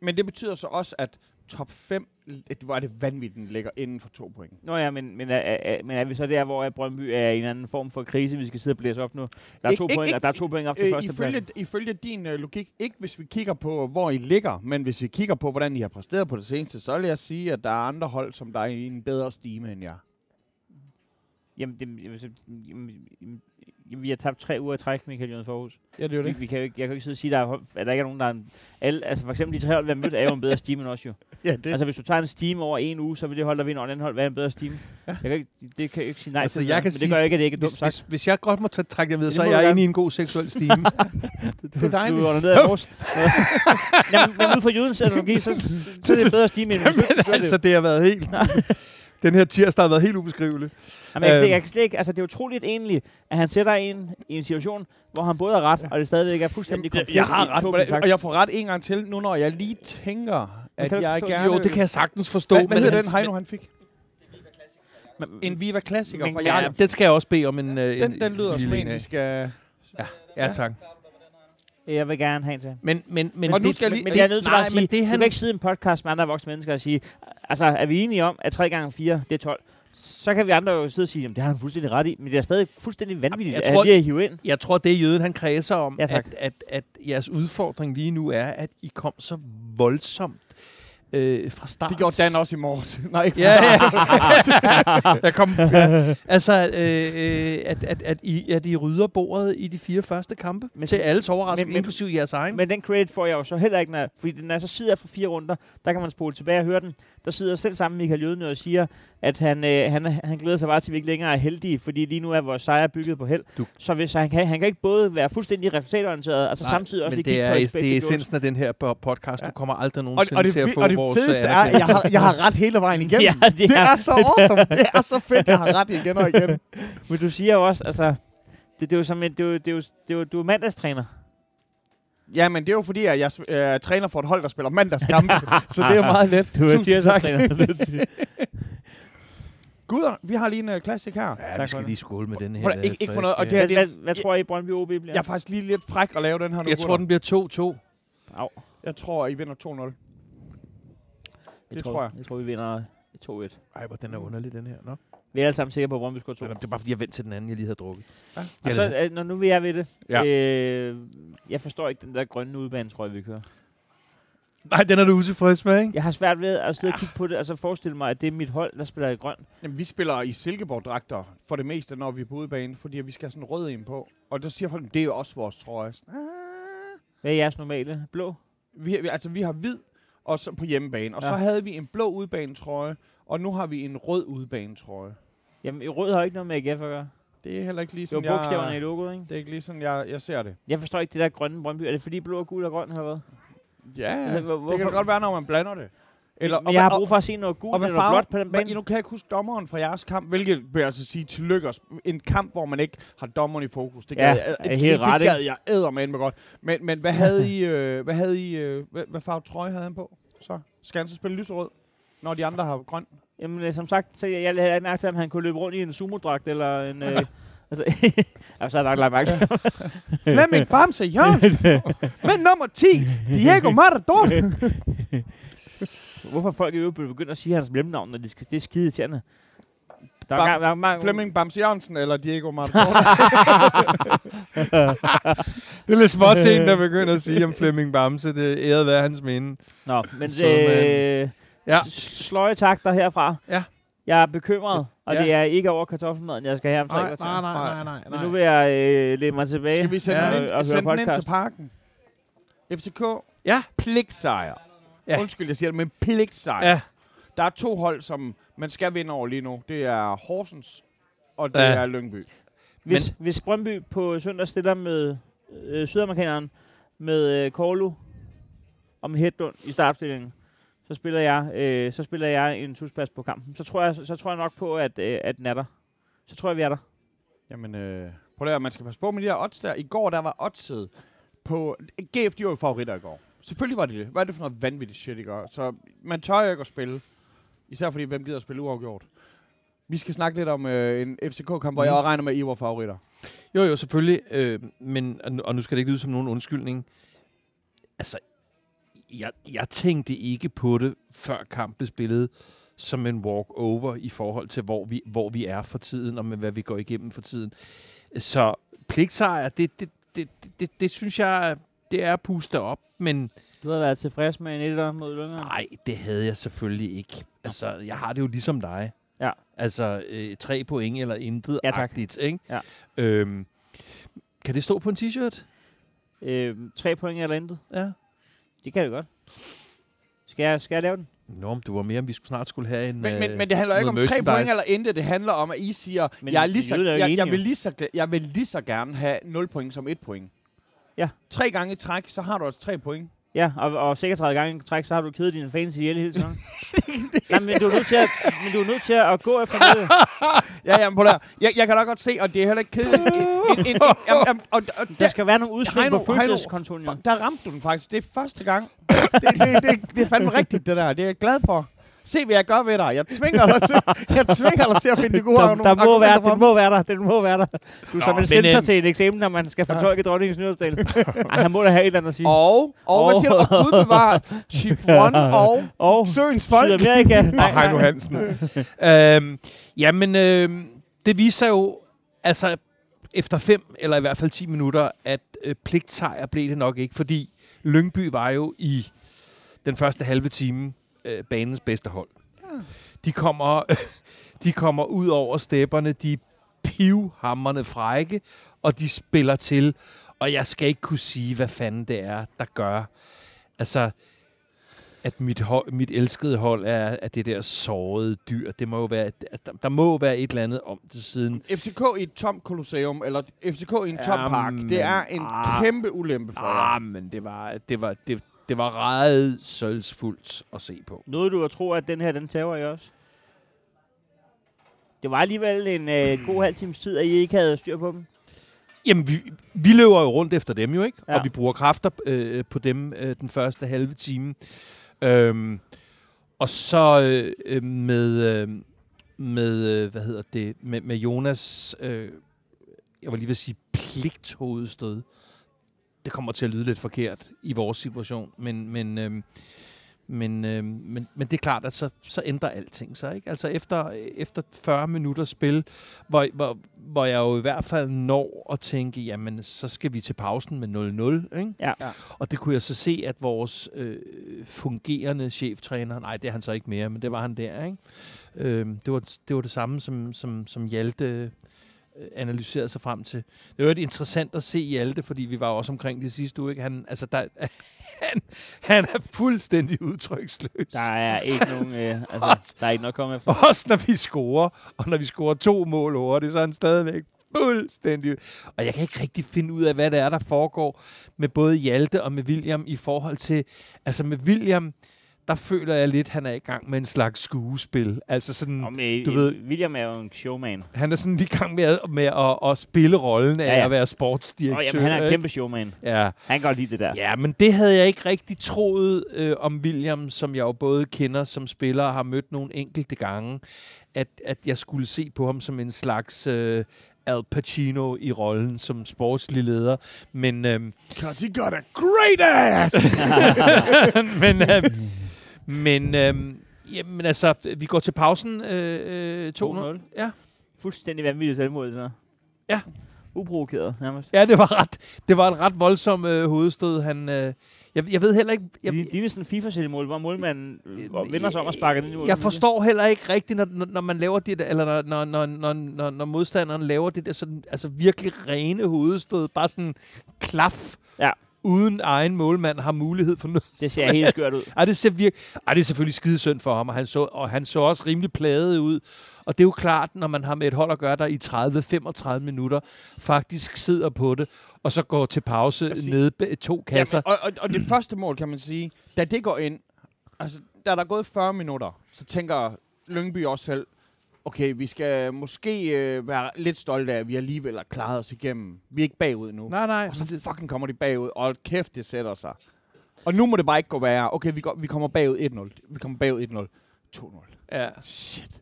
Speaker 2: Men det betyder så også, at top 5, det var det vanvittigt, den ligger inden for to point.
Speaker 3: Nå ja, men, men, er, er, men er vi så der, hvor Brøndby er i en anden form for krise, vi skal sidde og blæse op nu? Der er,
Speaker 2: Ikke-
Speaker 3: to,
Speaker 2: ikke-
Speaker 3: point,
Speaker 2: ikke-
Speaker 3: der er to point op til
Speaker 2: Øh,
Speaker 3: førstepladsen.
Speaker 2: ifølge, ifølge din øh, logik, ikke hvis vi kigger på, hvor I ligger, men hvis vi kigger på, hvordan I har præsteret på det seneste, så vil jeg sige, at der er andre hold, som der er i en bedre stime end jer.
Speaker 3: Jamen, det, jamen, jamen, vi har tabt tre uger i træk, Michael Jørgen Forhus.
Speaker 2: Ja, det er
Speaker 3: Vi, vi kan jo ikke, jeg kan jo ikke sidde og sige, der er, at der ikke er nogen, der er en, alle, altså for eksempel de tre hold, vi har mødt, er jo en bedre steam end os jo.
Speaker 2: Ja, det.
Speaker 3: Altså hvis du tager en steam over en uge, så vil det hold, der vinder en anden hold, være en bedre steam. Ja. Jeg kan ikke, det kan jeg ikke sige nej
Speaker 5: Altså,
Speaker 3: til.
Speaker 5: jeg kan
Speaker 3: men
Speaker 5: sige-
Speaker 3: det gør ikke, at det ikke er dumt
Speaker 5: Hvis,
Speaker 3: sagt.
Speaker 5: hvis, hvis jeg godt må tage, trække det med,
Speaker 2: Det
Speaker 5: så er jeg inde i en god seksuel stime.
Speaker 2: det er dejligt.
Speaker 3: Du er nede af vores. Jamen, men ud fra jydens analogi, så, så er det en bedre steam end hvis du
Speaker 5: Men
Speaker 3: gør det.
Speaker 5: altså, det har været helt... den her tirsdag har været helt ubeskrivelig.
Speaker 3: Jamen, jeg, kan slet,
Speaker 5: Øhm.
Speaker 3: jeg kan slet ikke, altså det er utroligt egentlig, at han sætter en i en situation, hvor han både har ret, og det stadigvæk er fuldstændig
Speaker 2: jeg,
Speaker 3: komplet.
Speaker 2: jeg har
Speaker 3: i
Speaker 2: ret og jeg får ret en gang til, nu når jeg lige tænker, at
Speaker 3: kan
Speaker 2: jeg gerne...
Speaker 5: Jo, det kan jeg sagtens forstå.
Speaker 2: Hvad, hvad hedder den Heino, han fik?
Speaker 3: Men-
Speaker 2: En Viva Klassiker
Speaker 3: Men-
Speaker 2: fra
Speaker 5: Ja,
Speaker 2: Jarl.
Speaker 5: den skal jeg også bede om en... øh,
Speaker 2: Den,
Speaker 5: en
Speaker 2: den lyder som en, vi
Speaker 5: af.
Speaker 2: skal...
Speaker 5: Ja, tak.
Speaker 3: Jeg vil gerne have en til.
Speaker 5: Men, men, men
Speaker 2: Og nu
Speaker 5: det-
Speaker 2: skal jeg lige-
Speaker 3: Men jeg er nødt til
Speaker 5: nej,
Speaker 3: bare at sige,
Speaker 5: men det
Speaker 3: du
Speaker 5: han,
Speaker 3: kan ikke sidde i en podcast med andre voksne mennesker og sige, altså er vi enige om, at 3 gange 4 det er 12? Så kan vi andre jo sidde og sige, jamen det har han fuldstændig ret i, men det er stadig fuldstændig vanvittigt,
Speaker 5: Jeg
Speaker 3: at
Speaker 5: tror-
Speaker 3: han lige er hive ind.
Speaker 5: Jeg tror, det er jøden, han kredser om,
Speaker 3: Ja, tak.
Speaker 5: at, at, at jeres udfordring lige nu er, at I kom så voldsomt øh, fra start.
Speaker 2: Det gjorde Dan også i morges. Nej, ikke
Speaker 5: Ja, ja. jeg kom, ja. Altså, øh, øh, at, at, at, I, at I rydder bordet i de fire første kampe.
Speaker 3: Men-
Speaker 5: til alles overraskelse,
Speaker 3: men- men-
Speaker 5: inklusive jeres egen.
Speaker 3: Men den credit får jeg jo så heller ikke, når, fordi den er så sidder for fire runder, der kan man spole tilbage og høre den. Der sidder selv sammen Michael Jøden og siger, at han, øh, han, han glæder sig bare til, at vi ikke længere er heldige, fordi lige nu er vores sejr bygget på held.
Speaker 5: Du-
Speaker 3: Så hvis han, kan, han kan ikke både være fuldstændig resultatorienteret, og så
Speaker 5: Nej,
Speaker 3: samtidig også
Speaker 5: men
Speaker 3: lige
Speaker 5: det
Speaker 3: kigge
Speaker 5: er,
Speaker 3: på
Speaker 5: det er
Speaker 3: expected
Speaker 5: essensen af den her po- podcast.
Speaker 2: Ja.
Speaker 5: Du kommer aldrig
Speaker 2: Og,
Speaker 5: nogensinde
Speaker 2: og, det,
Speaker 5: til at få
Speaker 2: og det
Speaker 5: vores
Speaker 2: fedeste
Speaker 5: øh,
Speaker 2: er, jeg har, jeg har ret hele vejen igennem.
Speaker 3: Ja, det
Speaker 2: det
Speaker 3: er-
Speaker 2: er så awesome. Det er så fedt, jeg har ret igen og igen.
Speaker 3: Men du siger jo også, altså, det, det er jo som en, det er jo, det er jo, det er jo, du er mandagstræner.
Speaker 2: Ja, men det er jo fordi, at jeg øh, træner for et hold, der spiller mandagskampe. så det er jo meget let.
Speaker 3: Du er
Speaker 2: Tusind tak. Gud, vi har lige en uh, klassik her.
Speaker 5: Ja,
Speaker 3: Tak
Speaker 5: vi skal lige skåle med den her.
Speaker 2: Prøv da, ikke- ikke for noget, og det
Speaker 3: hvad,
Speaker 2: her-
Speaker 3: hvad, hvad tror I, Brøndby OB bliver?
Speaker 2: Jeg er faktisk lige lidt fræk at lave den her nu.
Speaker 5: Jeg tror,
Speaker 2: gutter.
Speaker 5: den bliver 2-2.
Speaker 3: Au.
Speaker 2: Jeg tror, I vinder 2-0.
Speaker 3: Jeg
Speaker 2: Det
Speaker 3: tror,
Speaker 2: tror jeg.
Speaker 3: Jeg tror, vi vinder 2-1.
Speaker 5: Ej, hvor den er underlig, den her. Nå.
Speaker 3: Vi er alle sammen sikre på, at Brøndby scorer 2.
Speaker 5: Det er bare, fordi jeg venter til den anden, jeg lige havde drukket.
Speaker 2: Ja.
Speaker 3: Og så, øh, når nu vi er ved det,
Speaker 2: Ja.
Speaker 3: øh, jeg forstår ikke den der grønne udbane, tror jeg, vi kører.
Speaker 5: Nej, den er du utilfreds med, ikke?
Speaker 3: Jeg har svært ved at sidde og kigge på det, og så forestille mig, at det er mit hold, der spiller i grøn.
Speaker 2: Jamen, vi spiller i Silkeborg-dragter for det meste, når vi er på udebane, fordi vi skal have sådan rød en på. Og der siger folk, det er jo også vores trøje. Sådan, "Ah."
Speaker 3: Hvad er jeres normale? Blå?
Speaker 2: Vi, altså, vi har hvid og så på hjemmebane. Og ja. så
Speaker 3: Ja.
Speaker 2: havde vi en blå udbanetrøje, og nu har vi en rød udbanetrøje.
Speaker 3: Jamen, i rød har ikke noget med AGF at gøre.
Speaker 2: Det er heller ikke lige
Speaker 3: Det var
Speaker 2: sådan,
Speaker 3: bogstaverne i
Speaker 2: jeg,
Speaker 3: logoet, ikke?
Speaker 2: det er ikke lige sådan, jeg, jeg ser det.
Speaker 3: Jeg forstår ikke det der grønne Brøndby. Er det fordi blå og gul og grøn har været?
Speaker 2: Ja,
Speaker 3: Altså, hvor-
Speaker 2: det kan
Speaker 3: hvorfor-
Speaker 2: det godt være, når man blander det.
Speaker 3: Eller, men
Speaker 2: og
Speaker 3: jeg har brug for at se noget
Speaker 2: og
Speaker 3: gult eller
Speaker 2: farve-
Speaker 3: blåt på den bane.
Speaker 2: nu kan jeg ikke huske dommeren fra jeres kamp, hvilket vil jeg altså sige tillykke os. En kamp, hvor man ikke har dommeren i fokus. Det
Speaker 3: Ja,
Speaker 2: gad jeg,
Speaker 3: er
Speaker 2: det,
Speaker 3: helt
Speaker 2: det,
Speaker 3: ret,
Speaker 2: det gad jeg ædermand med godt. Men, men hvad havde I, øh, hvad havde I, øh, hvad, hvad farve trøje havde han på? Så skal han så spille lyserød, når de andre har grøn?
Speaker 3: Jamen, øh, som sagt, så jeg, jeg havde ikke mærke til, om han kunne løbe rundt i en sumodragt eller en... Øh, altså, altså, har jeg nok lagt mærke til.
Speaker 2: Flemming Bamse Jørgensen med nummer 10, Diego Maradona.
Speaker 3: Hvorfor folk i øvrigt begynder at sige hans mellemnavn, når de skal, det er skide irriterende. Der er, der er mange,
Speaker 2: Flemming Bamse Jørgensen eller Diego Maradona?
Speaker 5: Det er lidt småt der begynder at sige om Flemming Bamse. Det er æret være hans minde.
Speaker 3: Nå, men
Speaker 5: Så,
Speaker 3: øh,
Speaker 5: Ja.
Speaker 3: sløje takter herfra.
Speaker 5: Ja.
Speaker 3: Jeg er bekymret, og
Speaker 5: Ja.
Speaker 3: det er ikke over kartoffelmaden, jeg skal have om tre
Speaker 5: Nej,
Speaker 3: kvarter.
Speaker 5: nej, nej, nej, nej.
Speaker 3: Men nu vil jeg øh, lægge mig tilbage
Speaker 2: Skal vi sende,
Speaker 5: Ja.
Speaker 3: og,
Speaker 2: den,
Speaker 3: og
Speaker 2: ind,
Speaker 3: høre
Speaker 2: sende den ind til parken? FCK,
Speaker 5: Ja.
Speaker 2: pligtsejr.
Speaker 5: Ja.
Speaker 2: Undskyld, jeg siger det, men pligtsejr.
Speaker 5: Ja,
Speaker 2: Der er to hold, som man skal vinde over lige nu. Det er Horsens, og det
Speaker 5: Ja.
Speaker 2: er Lyngby.
Speaker 3: Hvis, hvis Brøndby på søndag stiller med øh, sydamerikaneren med øh, Korlu og med Hedlund i startstillingen, så spiller jeg, øh, så spiller jeg en tuspas på kampen. Så tror jeg, så, så tror jeg nok på, at, øh, at den er der. Så tror jeg, vi er der.
Speaker 2: Jamen, øh, prøv at man skal passe på med de her odds der. I går, der var oddset på... GF, de var jo favoritter i går. Selvfølgelig var det det. Hvad er det for noget vanvittigt shit, I gør? Så man tør jo ikke at spille. Især fordi, hvem gider at spille uafgjort? Vi skal snakke lidt om øh, en FCK-kamp, hvor
Speaker 5: Mhm.
Speaker 2: jeg også regner med, at I var favoritter.
Speaker 5: Jo, jo, selvfølgelig. Øh, men, og nu- og nu skal det ikke lyde som nogen undskyldning. Altså, jeg, jeg tænkte ikke på det, før kampen spillet, som en walk-over i forhold til, hvor vi, hvor vi er for tiden, og med hvad vi går igennem for tiden. Så pligtsejr, det, det, det, det, det, det synes jeg, det er at puste op, men
Speaker 3: Du har været tilfreds med en etter mod Lyngeren.
Speaker 5: nej, det havde jeg selvfølgelig ikke. Altså, jeg har det jo ligesom dig.
Speaker 3: Ja.
Speaker 5: Altså, øh, tre point eller intet
Speaker 3: Ja, tak.
Speaker 5: agtigt, ikke?
Speaker 3: Ja.
Speaker 5: Øhm, kan det stå på en t-shirt?
Speaker 3: Øh, tre point eller intet.
Speaker 5: Ja.
Speaker 3: Det kan det godt. Skal jeg, skal jeg lave den?
Speaker 5: Nå, men du var mere, om vi skulle snart skulle have en...
Speaker 2: Men,
Speaker 5: øh,
Speaker 2: men, men det handler ikke om tre point eller intet. Det handler om, at I siger,
Speaker 3: Men
Speaker 2: men jeg, er lige så, jeg, jeg,
Speaker 3: enige,
Speaker 2: vil lige så, jeg vil lige så gerne have 0 point som 1 point.
Speaker 3: Ja.
Speaker 2: Tre gange i træk, så har du altså 3 point.
Speaker 3: Ja, og, og 36 gange i træk, så har du kedet dine fans ihjel hele tiden. Nej, men du er nødt til at, men du er nødt til at gå efter noget.
Speaker 2: Ja, jamen på der. Jeg, jeg kan da godt se, og det er heller ikke kedeligt. En, en, en, en, jamen, jamen, og, og
Speaker 3: Der
Speaker 2: der,
Speaker 3: skal være nogle udsving på følelseskontoen.
Speaker 2: der ramte du den faktisk. Det er første gang. det, det, det, det er fandme rigtigt, det der. Det er jeg glad for. Se, hvad jeg gør ved dig. Jeg tvinger dig til, jeg tvinger dig til at finde det gode
Speaker 3: Der,
Speaker 2: argumenter
Speaker 3: der må være, den må være der. Den må være der. Du er som en
Speaker 5: men,
Speaker 3: censor
Speaker 5: øhm,
Speaker 3: til en eksamen, når man skal fortolke dronningens nyhedsdel. Ej, han må da have et eller andet at sige.
Speaker 2: Og, og hvad siger du? Og Gud bevarer Chiffon og
Speaker 3: Og
Speaker 2: Søens folk.
Speaker 3: Sydamerika.
Speaker 5: Og Heino Hansen. øhm, jamen, øhm, det viser jo, altså efter fem, eller i hvert fald 10 minutter, at øh, pligtsejr blev det nok ikke, fordi Lyngby var jo i den første halve time øh, banens bedste hold. De kommer, de kommer ud over stepperne, de er pivhammerne frække, og de spiller til. Og jeg skal ikke kunne sige, hvad fanden det er, der gør. Altså, at mit, hold, mit elskede hold er, er det der sårede dyr. Det må jo være, der, der må være et eller andet om det siden.
Speaker 2: FCK i et tomt kolosseum, eller FCK i en tom park, det er en
Speaker 5: ah.
Speaker 2: kæmpe ulempe for jer.
Speaker 5: Ah, men det var, det var, det, det var ret sølvsfuldt at se på.
Speaker 3: Noget du at tro, at den her, den tager I også? Det var alligevel en øh, god halv times tid, at I ikke havde styr på dem.
Speaker 5: Jamen, vi, vi løber jo rundt efter dem jo, ikke?
Speaker 3: Ja.
Speaker 5: Og vi bruger kræfter øh, på dem øh, den første halve time. Øhm, og så øh, øh, med, øh, med, øh, hvad hedder det, med, med Jonas, øh, jeg var lige ved at sige pligthovedstød. Det kommer til at lyde lidt forkert i vores situation, men, men, øh, men, øh, men, men det er klart, at så, så ændrer alting sig. Ikke? Altså efter, efter 40 minutter spil, hvor, hvor, hvor jeg jo i hvert fald når at tænke, jamen så skal vi til pausen med 0-0. Ikke?
Speaker 3: Ja.
Speaker 2: Ja.
Speaker 5: Og det kunne jeg så se, at vores øh, fungerende cheftræner, nej det er han så ikke mere, men det var han der. Ikke? Øh, det, var, det var det samme som, som, som Hjalte øh, analyseret sig frem til. Det var jo interessant at se Hjalte, fordi vi var også omkring det sidste uge. Ikke? Han, altså, der, han, han er fuldstændig udtryksløs.
Speaker 3: Der er ikke nogen, øh, altså, der er ikke noget at komme efter.
Speaker 5: Også når vi scorer, og når vi scorer to mål hurtigt, så er han stadigvæk fuldstændig... Og jeg kan ikke rigtig finde ud af, hvad det er, der foregår med både Hjalte og med William i forhold til... Altså med William, der føler jeg lidt, at han er i gang med en slags skuespil. Altså sådan,
Speaker 3: med,
Speaker 5: du
Speaker 3: du
Speaker 5: ved-
Speaker 3: William er jo en showman.
Speaker 5: han er sådan lige i gang med, at, med at, at spille rollen af
Speaker 3: Ja, ja.
Speaker 5: at være sportsdirektør.
Speaker 3: Og jamen, han er en
Speaker 5: ikke?
Speaker 3: kæmpe showman.
Speaker 5: Ja.
Speaker 3: Han kan godt lide det der.
Speaker 5: Ja, men det havde jeg ikke rigtig troet øh, om William, som jeg jo både kender som spiller og har mødt nogle enkelte gange, at, at jeg skulle se på ham som en slags øh, Al Pacino i rollen som sportslig leder. Men, øh,
Speaker 2: Cause he got a great ass!
Speaker 5: men, øh, men øh, jamen, altså, vi går til pausen øh, øh, 2-0.
Speaker 3: 2-0.
Speaker 5: Ja.
Speaker 3: Fuldstændig vanvittigt selvmål, så.
Speaker 5: Ja.
Speaker 3: Uprovokeret, nærmest.
Speaker 5: ja, det var, ret, det var en ret voldsom øh, hovedstød. Han, øh, jeg, jeg ved heller ikke... Jeg,
Speaker 3: Det ligner sådan en FIFA-selvmål, hvor målmanden øh, vender sig om og sparker den.
Speaker 5: Jeg forstår heller ikke rigtigt, når, når, når man laver det der, eller når, når, når, når, når, når modstanderen laver det der sådan, altså virkelig rene hovedstød, bare sådan klaf,
Speaker 3: Ja.
Speaker 5: Uden egen målmand har mulighed for noget.
Speaker 3: Det ser helt skørt ud.
Speaker 5: Ej, det ser virke, ej, det er selvfølgelig skidesynd for ham, og han, så, og han så også rimelig pladet ud. Og det er jo klart, når man har med et hold at gøre, der i 30-35 minutter faktisk sidder på det, og så går til pause
Speaker 2: Præcis.
Speaker 5: bag to kasser.
Speaker 2: Jamen, og, og, og det første mål, kan man sige, da det går ind, altså, da der er gået 40 minutter, så tænker Lyngby også selv, okay, vi skal måske øh, være lidt stolte af, at vi alligevel har klaret os igennem. Vi er ikke bagud nu.
Speaker 5: nej, nej.
Speaker 2: Og så fucking kommer de bagud, og kæft, det sætter sig. Og nu må det bare ikke gå værre. Okay, vi, går, vi kommer bagud 1-0. Vi kommer bagud 1-0. 2-0.
Speaker 5: Ja.
Speaker 2: Shit.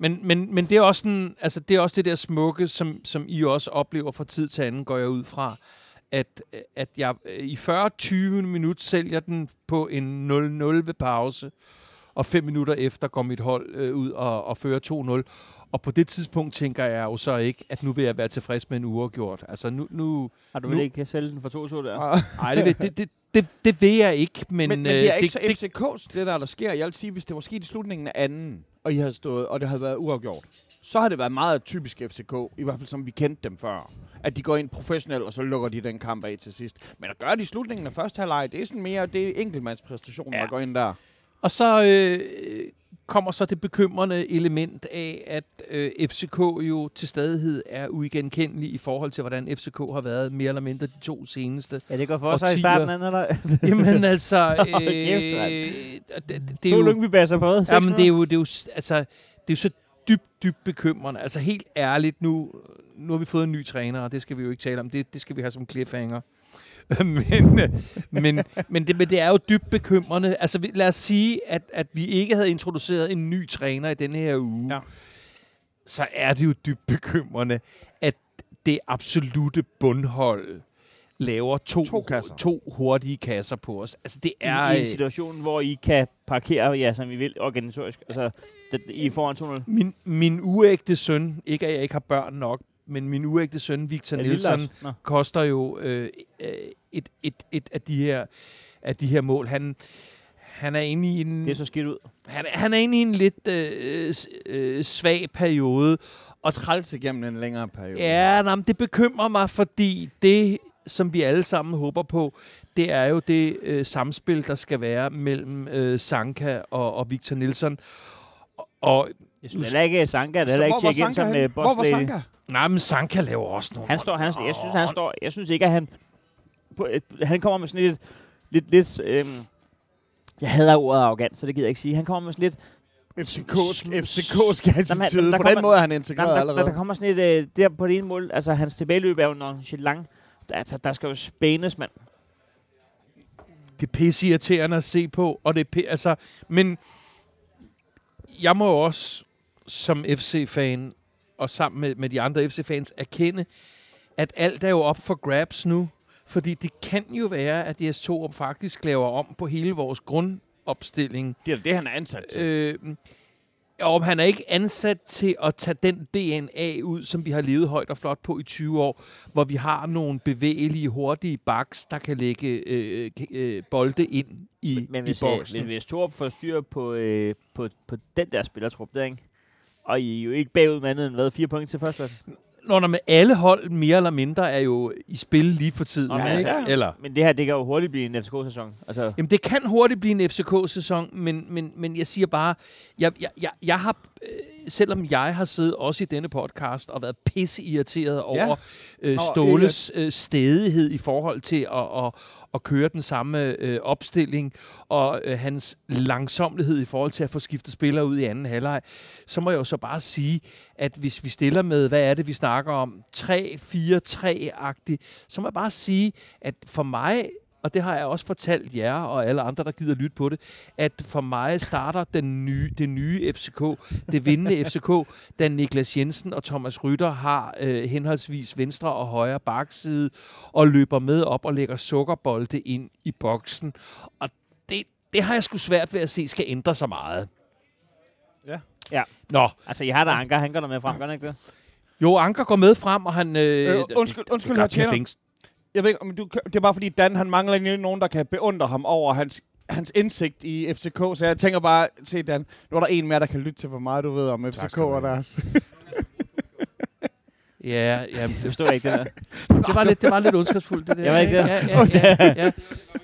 Speaker 5: Men, men, men det, er også sådan, altså det er også det der smukke, som, som I også oplever fra tid til anden, går jeg ud fra, at, at jeg øh, i 40-20 minutter sælger den på en 0-0 ved pause, og fem minutter efter går mit hold øh, ud og, og fører 2-0. Og på det tidspunkt tænker jeg jo så ikke, at nu vil jeg være tilfreds med en uafgjort. Altså nu... nu
Speaker 3: Har du
Speaker 5: Nu-
Speaker 3: vel ikke sælge den for 2-2 der?
Speaker 2: Og,
Speaker 5: nej, det, vil- det, det, det, det vil jeg ikke, men...
Speaker 2: men, men, men
Speaker 5: øh,
Speaker 2: det er ikke så FCK's, det der, der sker. Jeg vil sige, hvis det var sket i slutningen af anden, og I havde stået, og det havde været uafgjort, så har det været meget typisk FCK, i hvert fald som vi kendte dem før. At de går ind professionelt, og så lukker de den kamp af til sidst. Men at gøre det i slutningen af første halvleg, det er sådan mere, det er enkeltmandspræstationer,
Speaker 5: Ja.
Speaker 2: der går ind der.
Speaker 5: Og så øh, kommer så det bekymrende element af, at øh, FCK jo til stadighed er uigenkendelig i forhold til, hvordan FCK har været mere eller mindre de to seneste.
Speaker 3: Ja, det går for sig i starten, eller?
Speaker 5: Jamen altså, øh,
Speaker 3: Hold kæft,
Speaker 5: det, det, er
Speaker 3: To
Speaker 5: jo,
Speaker 3: Lyngby-basser på det.
Speaker 5: jamen, det er jo, det er jo, altså, det er jo så dybt, dybt bekymrende. Altså helt ærligt, nu, nu har vi fået en ny træner, og det skal vi jo ikke tale om. Det, det skal vi have som cliffhanger. men, men, men, det, men det er jo dybt bekymrende. Altså lad os sige, at, at vi ikke havde introduceret en ny træner i denne her uge.
Speaker 2: Ja.
Speaker 5: Så er det jo dybt bekymrende, at det absolute bundhold laver to,
Speaker 2: To kasser.
Speaker 5: to hurtige kasser på os. Altså det er...
Speaker 3: I, I en
Speaker 5: øh,
Speaker 3: situation, hvor I kan parkere jer, som I vil, organisatorisk. Altså, det, I foran 2-0.
Speaker 5: Min, min uægte søn, ikke at jeg ikke har børn nok, men min uægte søn, Victor
Speaker 3: det
Speaker 5: Nielsen, koster jo øh, øh, et, et, et af de her af de her mål. Han, han er inde i en
Speaker 3: Det er så skidt ud.
Speaker 5: han, han er inde i en lidt øh, øh, svag periode.
Speaker 2: Og træls igennem en længere periode.
Speaker 5: Ja, nej, men det bekymrer mig, fordi det, som vi alle sammen håber på, det er jo det øh, samspil, der skal være mellem øh, Sanka og, og Victor Nielsen. Og,
Speaker 3: Jeg synes heller ikke, Sanka, det er ikke
Speaker 2: var
Speaker 3: tjekke ind som uh,
Speaker 2: Hvor var
Speaker 3: lady.
Speaker 2: Sanka?
Speaker 5: nej, men Sanka laver også nogle...
Speaker 3: Han står, han, jeg synes, han står, jeg synes ikke, at han, på et, han kommer med sådan lidt, lidt, lidt øhm, jeg hader ordet arrogant, så det gider jeg ikke sige. Han kommer med sådan lidt,
Speaker 2: FCK's, FCK's
Speaker 3: Jamen,
Speaker 2: attitude.
Speaker 3: der
Speaker 2: På
Speaker 3: kommer-
Speaker 2: den måde er han
Speaker 3: der,
Speaker 2: integreret
Speaker 3: der, der,
Speaker 2: allerede.
Speaker 3: der kommer sådan lidt, øh, der på det ene mål, altså hans tilbageløb er jo nonchalant. Der, altså, der skal jo spænes, mand.
Speaker 5: det er pisseirriterende at se på, og det er pi- altså, men jeg må jo også som FC-fan, og sammen med, med de andre FC-fans, erkende, at alt er jo op for grabs nu, fordi det kan jo være, at ds to faktisk laver om på hele vores grundopstilling.
Speaker 2: Det er det, han er ansat til.
Speaker 5: Øh, og han er ikke ansat til at tage den DNA ud, som vi har levet højt og flot på i 20 år, hvor vi har nogle bevægelige, hurtige backs, der kan lægge øh, øh, bolde ind i,
Speaker 3: Men
Speaker 5: i
Speaker 3: hvis, øh,
Speaker 5: boksen.
Speaker 3: men hvis Torup får styr på, øh, på, på den der spillertrup der, ikke? og I er jo ikke bagud med andet end hvad, fire point til første
Speaker 5: Når med alle hold mere eller mindre er jo i spil lige for tiden.
Speaker 3: Men
Speaker 5: ikke?
Speaker 3: altså-
Speaker 5: Eller,
Speaker 3: Men det her, det kan jo hurtigt blive en FCK-sæson. Altså,
Speaker 5: Jamen, det kan hurtigt blive en FCK-sæson, men, men, men jeg siger bare, jeg, jeg, jeg, jeg har, selvom jeg har siddet også i denne podcast og været pisse irriteret over øh, Ståles øh, stedighed i forhold til at, at, at køre den samme øh, opstilling, og øh, hans langsomlighed i forhold til at få skiftet spillere ud i anden halvleg, så må jeg jo så bare sige, at hvis vi stiller med, hvad er det, vi snakker om, 3-4-3-agtigt, så må jeg bare sige, at for mig og det har jeg også fortalt jer og alle andre, der gider lytte på det, at for mig starter den nye, det nye FCK, det vindende FCK, da Niklas Jensen og Thomas Rytter har øh, henholdsvis venstre og højre bakside, og løber med op og lægger sukkerbolde ind i boksen. Og det, det har jeg sgu svært ved at se skal ændre så meget.
Speaker 2: Ja.
Speaker 3: Ja.
Speaker 5: Nå,
Speaker 3: altså jeg har da Anker, han går der med frem, gør han ikke det?
Speaker 5: jo, Anker går med frem, og han... Øh,
Speaker 2: Øh, undskyld, undskyld,
Speaker 5: det,
Speaker 2: herr
Speaker 5: det,
Speaker 2: tjener.
Speaker 5: det,
Speaker 2: Jeg ved ikke, om du, det er bare fordi Dan, han mangler egentlig nogen, der kan beundre ham over hans, hans indsigt i FCK, så jeg tænker bare, se Dan, nu er der en mere, der kan lytte til, hvor meget du ved om FCK og deres.
Speaker 5: Ja, ja,
Speaker 3: Det forstår jeg ikke, det der.
Speaker 5: det var lidt, det var lidt ondskabsfuldt, det der.
Speaker 3: Jeg var ikke det.
Speaker 5: Ja, ja, ja, ja.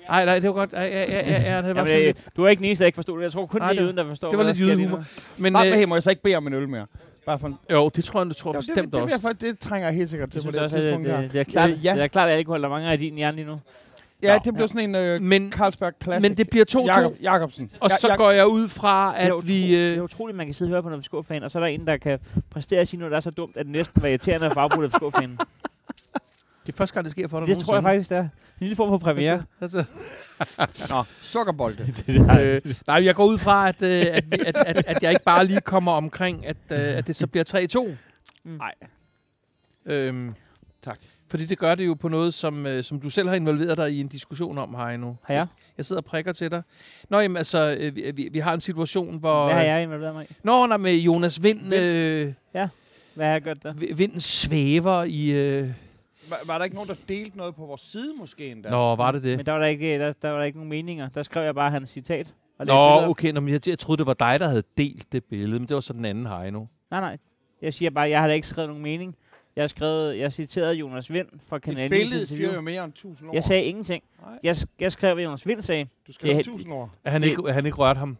Speaker 5: Ej, nej, det var godt. Ej, ja, ja, ja, ja, det var
Speaker 3: Jamen,
Speaker 5: sådan lidt.
Speaker 3: du er ikke den eneste, der ikke forstod det. Jeg tror kun,
Speaker 5: Nej,
Speaker 3: det er
Speaker 5: det-
Speaker 3: jøden, der forstår,
Speaker 5: det var
Speaker 3: hvad
Speaker 5: lidt
Speaker 3: lige
Speaker 5: jydehumor. Men,
Speaker 2: Bare,
Speaker 5: øh,
Speaker 2: må jeg så ikke bede om en øl mere? Bare for en,
Speaker 5: jo, det tror jeg, det tror jeg
Speaker 2: det,
Speaker 5: bestemt
Speaker 2: det, det,
Speaker 5: også.
Speaker 2: det, det trænger jeg helt sikkert til
Speaker 3: Jeg
Speaker 2: på det
Speaker 3: også,
Speaker 2: tidspunkt
Speaker 3: det,
Speaker 2: her.
Speaker 3: det, det, er klart,
Speaker 2: Øh, ja.
Speaker 3: det er klart, at alkohol der mangler i din hjerne lige nu.
Speaker 2: Ja,
Speaker 5: Nå,
Speaker 2: det blev sådan en øh,
Speaker 5: Men,
Speaker 2: Carlsberg Classic.
Speaker 5: men det bliver 2-2,
Speaker 2: Jakob, Jakobsen.
Speaker 5: og så går jeg ud fra,
Speaker 3: Det er,
Speaker 5: at
Speaker 3: utro-
Speaker 5: vi...
Speaker 3: det er
Speaker 5: Øh,
Speaker 3: utroligt, at man kan sidde og høre på en FCK-fan, og så er der en, der kan præstere at sige noget, der er så dumt, at det næsten var irriterende at få afbrudt FCK-fanen.
Speaker 5: Det er første gang, det sker for dig
Speaker 3: Det tror jeg faktisk, det er. En lille form for premiere.
Speaker 5: Altså,
Speaker 2: Nå, sukkerbolde.
Speaker 5: øh, nej, jeg går ud fra, at, øh, at, at, at, at jeg ikke bare lige kommer omkring, at, øh, at det så bliver 3-2.
Speaker 2: Nej.
Speaker 5: Øhm,
Speaker 2: Tak.
Speaker 5: Fordi det gør det jo på noget, som, øh, som du selv har involveret dig i en diskussion om, Heino.
Speaker 3: Har jeg?
Speaker 5: Jeg sidder og prikker til dig. Nå, jamen altså, øh, vi, vi, vi har en situation, hvor...
Speaker 3: Hvad har jeg involveret mig i?
Speaker 5: Nå, nej, med Jonas Vind,
Speaker 3: Vind.
Speaker 5: øh,
Speaker 3: Hvad har jeg gjort der?
Speaker 5: Vi- Vinden svæver i... Øh...
Speaker 2: Var, var der ikke nogen, der delte noget på vores side måske endda?
Speaker 5: Nå, var det det?
Speaker 3: Men der var der ikke, der, der var der ikke nogen meninger. Der skrev jeg bare hans citat. Og
Speaker 5: Nå, okay. Nå, men jeg, jeg troede, det var dig, der havde delt det billede, men det var så den anden Heino.
Speaker 3: Nej, nej. Jeg siger bare, jeg har da ikke skrevet nogen mening. Jeg har skrevet, jeg citerede Jonas Vind fra Kanal
Speaker 2: Et
Speaker 3: 9's
Speaker 2: billede siger jo mere end 1000 ord.
Speaker 3: Jeg sagde ingenting.
Speaker 2: Nej.
Speaker 3: Jeg, jeg skrev, hvad Jonas Vind sagde.
Speaker 2: Du skrev
Speaker 3: det-
Speaker 2: 1000 ord.
Speaker 5: Er han,
Speaker 3: Det-
Speaker 5: ikke, er han ikke rørt ham?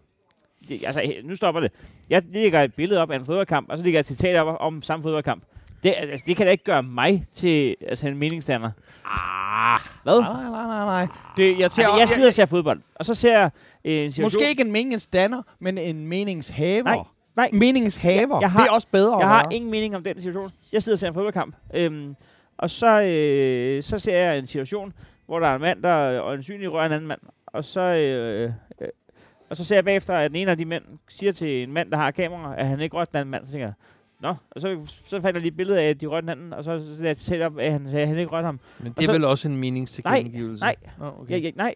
Speaker 3: Det, altså, nu stopper det. Jeg lægger et billede op af en fodboldkamp, og så lægger jeg et citat op om samme fodboldkamp. Det, altså, det kan da ikke gøre mig til altså, en meningsdanner. Ah, hvad?
Speaker 2: Nej, nej, nej, nej. Det, jeg, ser,
Speaker 3: Altså, jeg sidder og ser fodbold, og så ser jeg øh, en situation...
Speaker 2: Måske ikke en meningsdanner, men en meningshaver.
Speaker 3: Nej, nej.
Speaker 2: Meningshaver.
Speaker 3: Jeg- jeg har-
Speaker 2: det er også bedre.
Speaker 3: Jeg har ingen mening om den situation. Jeg sidder og ser en fodboldkamp. Øhm, og så, øh, så ser jeg en situation, hvor der er en mand, der øjensynligt rører en anden mand. Og så, øh, øh, og så ser jeg bagefter, at den ene af de mænd siger til en mand, der har kamera, at han ikke rørte den anden mand. Så tænker jeg, Nå, og så, så fandt jeg lige et billede af, at de rørte den anden, og så, så lagde jeg tæt op, at han sagde, at han ikke rørte ham.
Speaker 5: Men det
Speaker 3: Og
Speaker 5: er
Speaker 3: så-
Speaker 5: vel også en meningstilkendegivelse?
Speaker 3: Nej,
Speaker 5: Nå, okay.
Speaker 3: Jeg, jeg, nej,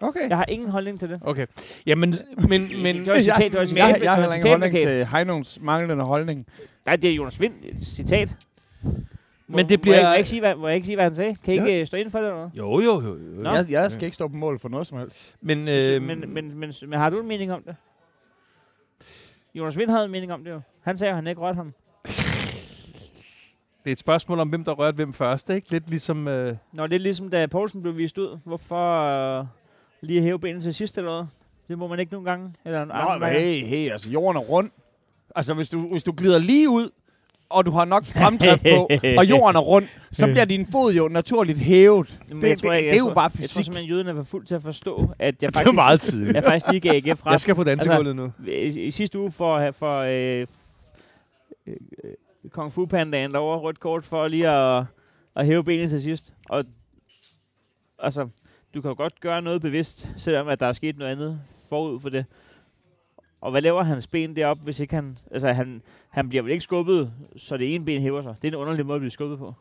Speaker 2: Okay.
Speaker 3: jeg har ingen holdning til det.
Speaker 5: Okay. Jamen, men, men,
Speaker 3: Det var et citat, det var et citat,
Speaker 2: jeg, jeg
Speaker 3: var
Speaker 2: har ingen holdning til Heinons manglende holdning.
Speaker 3: Nej, det er Jonas Vind, et citat. Må,
Speaker 5: Men det
Speaker 3: Må
Speaker 5: bliver-
Speaker 3: jeg, må, jeg ikke sige, hvad, må jeg ikke sige, hvad han sagde? Kan I ikke øh, stå inden for det eller noget?
Speaker 5: jo, jo, jo. jo.
Speaker 3: Nå.
Speaker 2: Jeg, jeg skal ikke stå på mål for noget som helst.
Speaker 5: Men,
Speaker 3: Øh,
Speaker 5: øh,
Speaker 3: men, men, men, men har du en mening om det? Jonas Vind havde en mening om det jo. Han sagde at han ikke rørte ham.
Speaker 5: det er et spørgsmål om, hvem der rørte hvem først, ikke? Lidt ligesom... Øh,
Speaker 3: Nå, det er ligesom, da Poulsen blev vist ud. Hvorfor øh, lige hæve benene til sidst eller noget? Det må man ikke nogen gange. Eller
Speaker 2: Nå, men hey, hey, altså jorden er rund. Altså, hvis du, hvis du glider lige ud, og du har nok fremdrift på, og jorden er rund, så bliver din fod jo naturligt hævet.
Speaker 3: Men
Speaker 2: det-
Speaker 3: jeg tror,
Speaker 2: det-
Speaker 3: ikke-
Speaker 2: det
Speaker 3: jeg
Speaker 2: er jo
Speaker 3: tror-
Speaker 2: bare
Speaker 3: Jeg tror
Speaker 2: fysik.
Speaker 3: simpelthen, at jøderne var fuldt til at forstå, at jeg
Speaker 5: det var
Speaker 3: faktisk,
Speaker 5: meget tidligt.
Speaker 3: jeg faktisk lige gav AGF ret.
Speaker 5: Jeg skal på dansegulvet nu.
Speaker 3: I, i sidste uge for, at have- for øh, øh, Kung Fu Pandaen derovre rødt kort for lige at, at hæve benet til sidst. Og altså, du kan jo godt gøre noget bevidst, selvom at der er sket noget andet forud for det. Og hvad laver hans ben deroppe, hvis ikke han... Altså, han, han bliver vel ikke skubbet, så det ene ben hæver sig. Det er en underlig måde at blive skubbet på.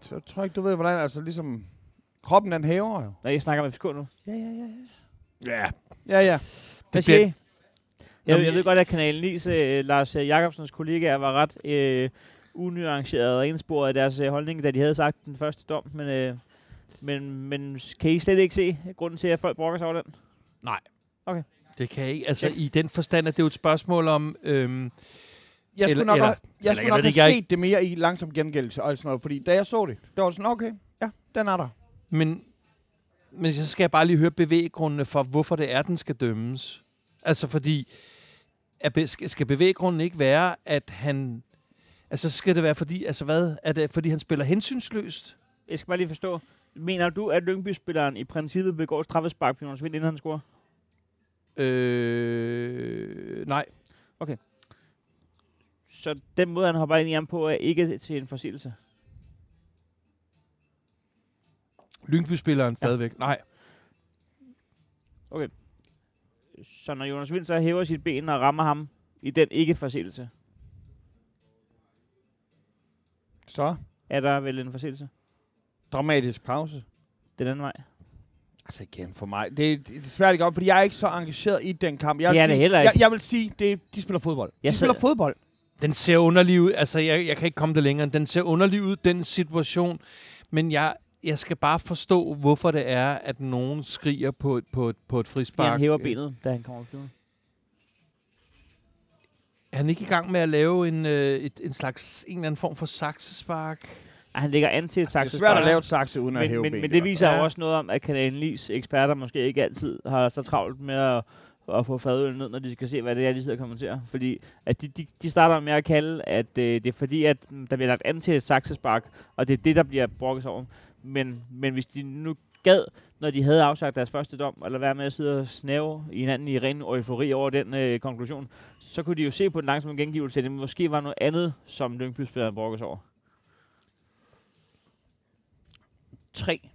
Speaker 2: Så jeg tror ikke, du ved, hvordan, altså ligesom, kroppen den hæver jo.
Speaker 3: Når jeg snakker med FCK nu.
Speaker 2: Ja, ja, ja.
Speaker 5: Ja.
Speaker 2: Ja, ja.
Speaker 3: Hvad
Speaker 5: Det
Speaker 3: siger I? Jeg, jeg ved godt, at Kanal 9's uh, Lars uh, Jacobsens kollegaer var ret uh, unuanceret og ensporet i deres uh, holdning, da de havde sagt den første dom. Men, uh, men, men kan I slet ikke se grunden til, at folk brokker sig over den?
Speaker 5: Det kan jeg ikke. Altså, i den forstand, at det er jo et spørgsmål om... Øhm,
Speaker 2: Jeg skulle
Speaker 5: Eller-
Speaker 2: nok,
Speaker 5: eller-
Speaker 2: have, jeg
Speaker 5: eller
Speaker 2: skulle
Speaker 5: jeg
Speaker 2: nok have
Speaker 5: ikke, jeg
Speaker 2: set det mere i langsom gengældelse og sådan noget, fordi da jeg så det, der var sådan, okay, ja, den er der.
Speaker 5: Men, men så skal jeg bare lige høre bevæggrundene for, hvorfor det er, den skal dømmes. Altså fordi, at be, skal, bevæggrunden ikke være, at han... Altså skal det være fordi, altså hvad? Er det fordi, han spiller hensynsløst?
Speaker 3: Jeg skal bare lige forstå. Mener du, at Lyngby-spilleren i princippet begår straffespark Jonas Vind, inden han scorer?
Speaker 5: Øh, nej.
Speaker 3: Så den måde, han hopper ind i ham på, er ikke til en forseelse.
Speaker 5: Lyngby-spilleren
Speaker 3: Ja.
Speaker 5: stadigvæk. Nej.
Speaker 3: Så når Jonas Vind så hæver sit ben og rammer ham i den ikke forseelse,
Speaker 2: Så,
Speaker 3: er der vel en forseelse
Speaker 2: dramatisk pause.
Speaker 3: den anden vej?
Speaker 2: Altså igen for mig. Det, det er svært ikke op, fordi jeg er ikke så engageret i den kamp. Jeg
Speaker 3: Det
Speaker 2: vil
Speaker 3: er det
Speaker 2: sige,
Speaker 3: heller
Speaker 2: Jeg,
Speaker 3: ikke.
Speaker 2: jeg vil sige, det, de spiller fodbold.
Speaker 3: Jeg
Speaker 2: de spiller
Speaker 3: sad-
Speaker 2: fodbold.
Speaker 5: Den ser underlig ud. Altså, jeg, jeg kan ikke komme det længere. Den ser underlig ud, den situation. Men jeg, jeg skal bare forstå, hvorfor det er, at nogen skriger på et, på et, på et frispark.
Speaker 3: han hæver benet, da han kommer flyvende.
Speaker 5: Er han ikke i gang med at lave en, øh, et, en slags, en eller anden form for saksespark?
Speaker 3: Han lægger an til et
Speaker 2: Det er svært at lave et sakse uden at
Speaker 3: men,
Speaker 2: hæve
Speaker 3: men, men det viser jo også noget om, at Kanalen Lis eksperter måske ikke altid har så travlt med at, at få fadøl ned, når de skal se, hvad det er, de sidder og kommenterer. Fordi at de, de, de starter med at kalde, at øh, det er fordi, at der bliver lagt an til et saksespark, og det er det, der bliver brokket over. Men, men hvis de nu gad, når de havde afsagt deres første dom, eller være med at sidde og snæve i hinanden i ren eufori over den øh, konklusion, så kunne de jo se på den langsomme gengivelse, at det måske var noget andet, som Lyngby-spilleren brokkes over. 3.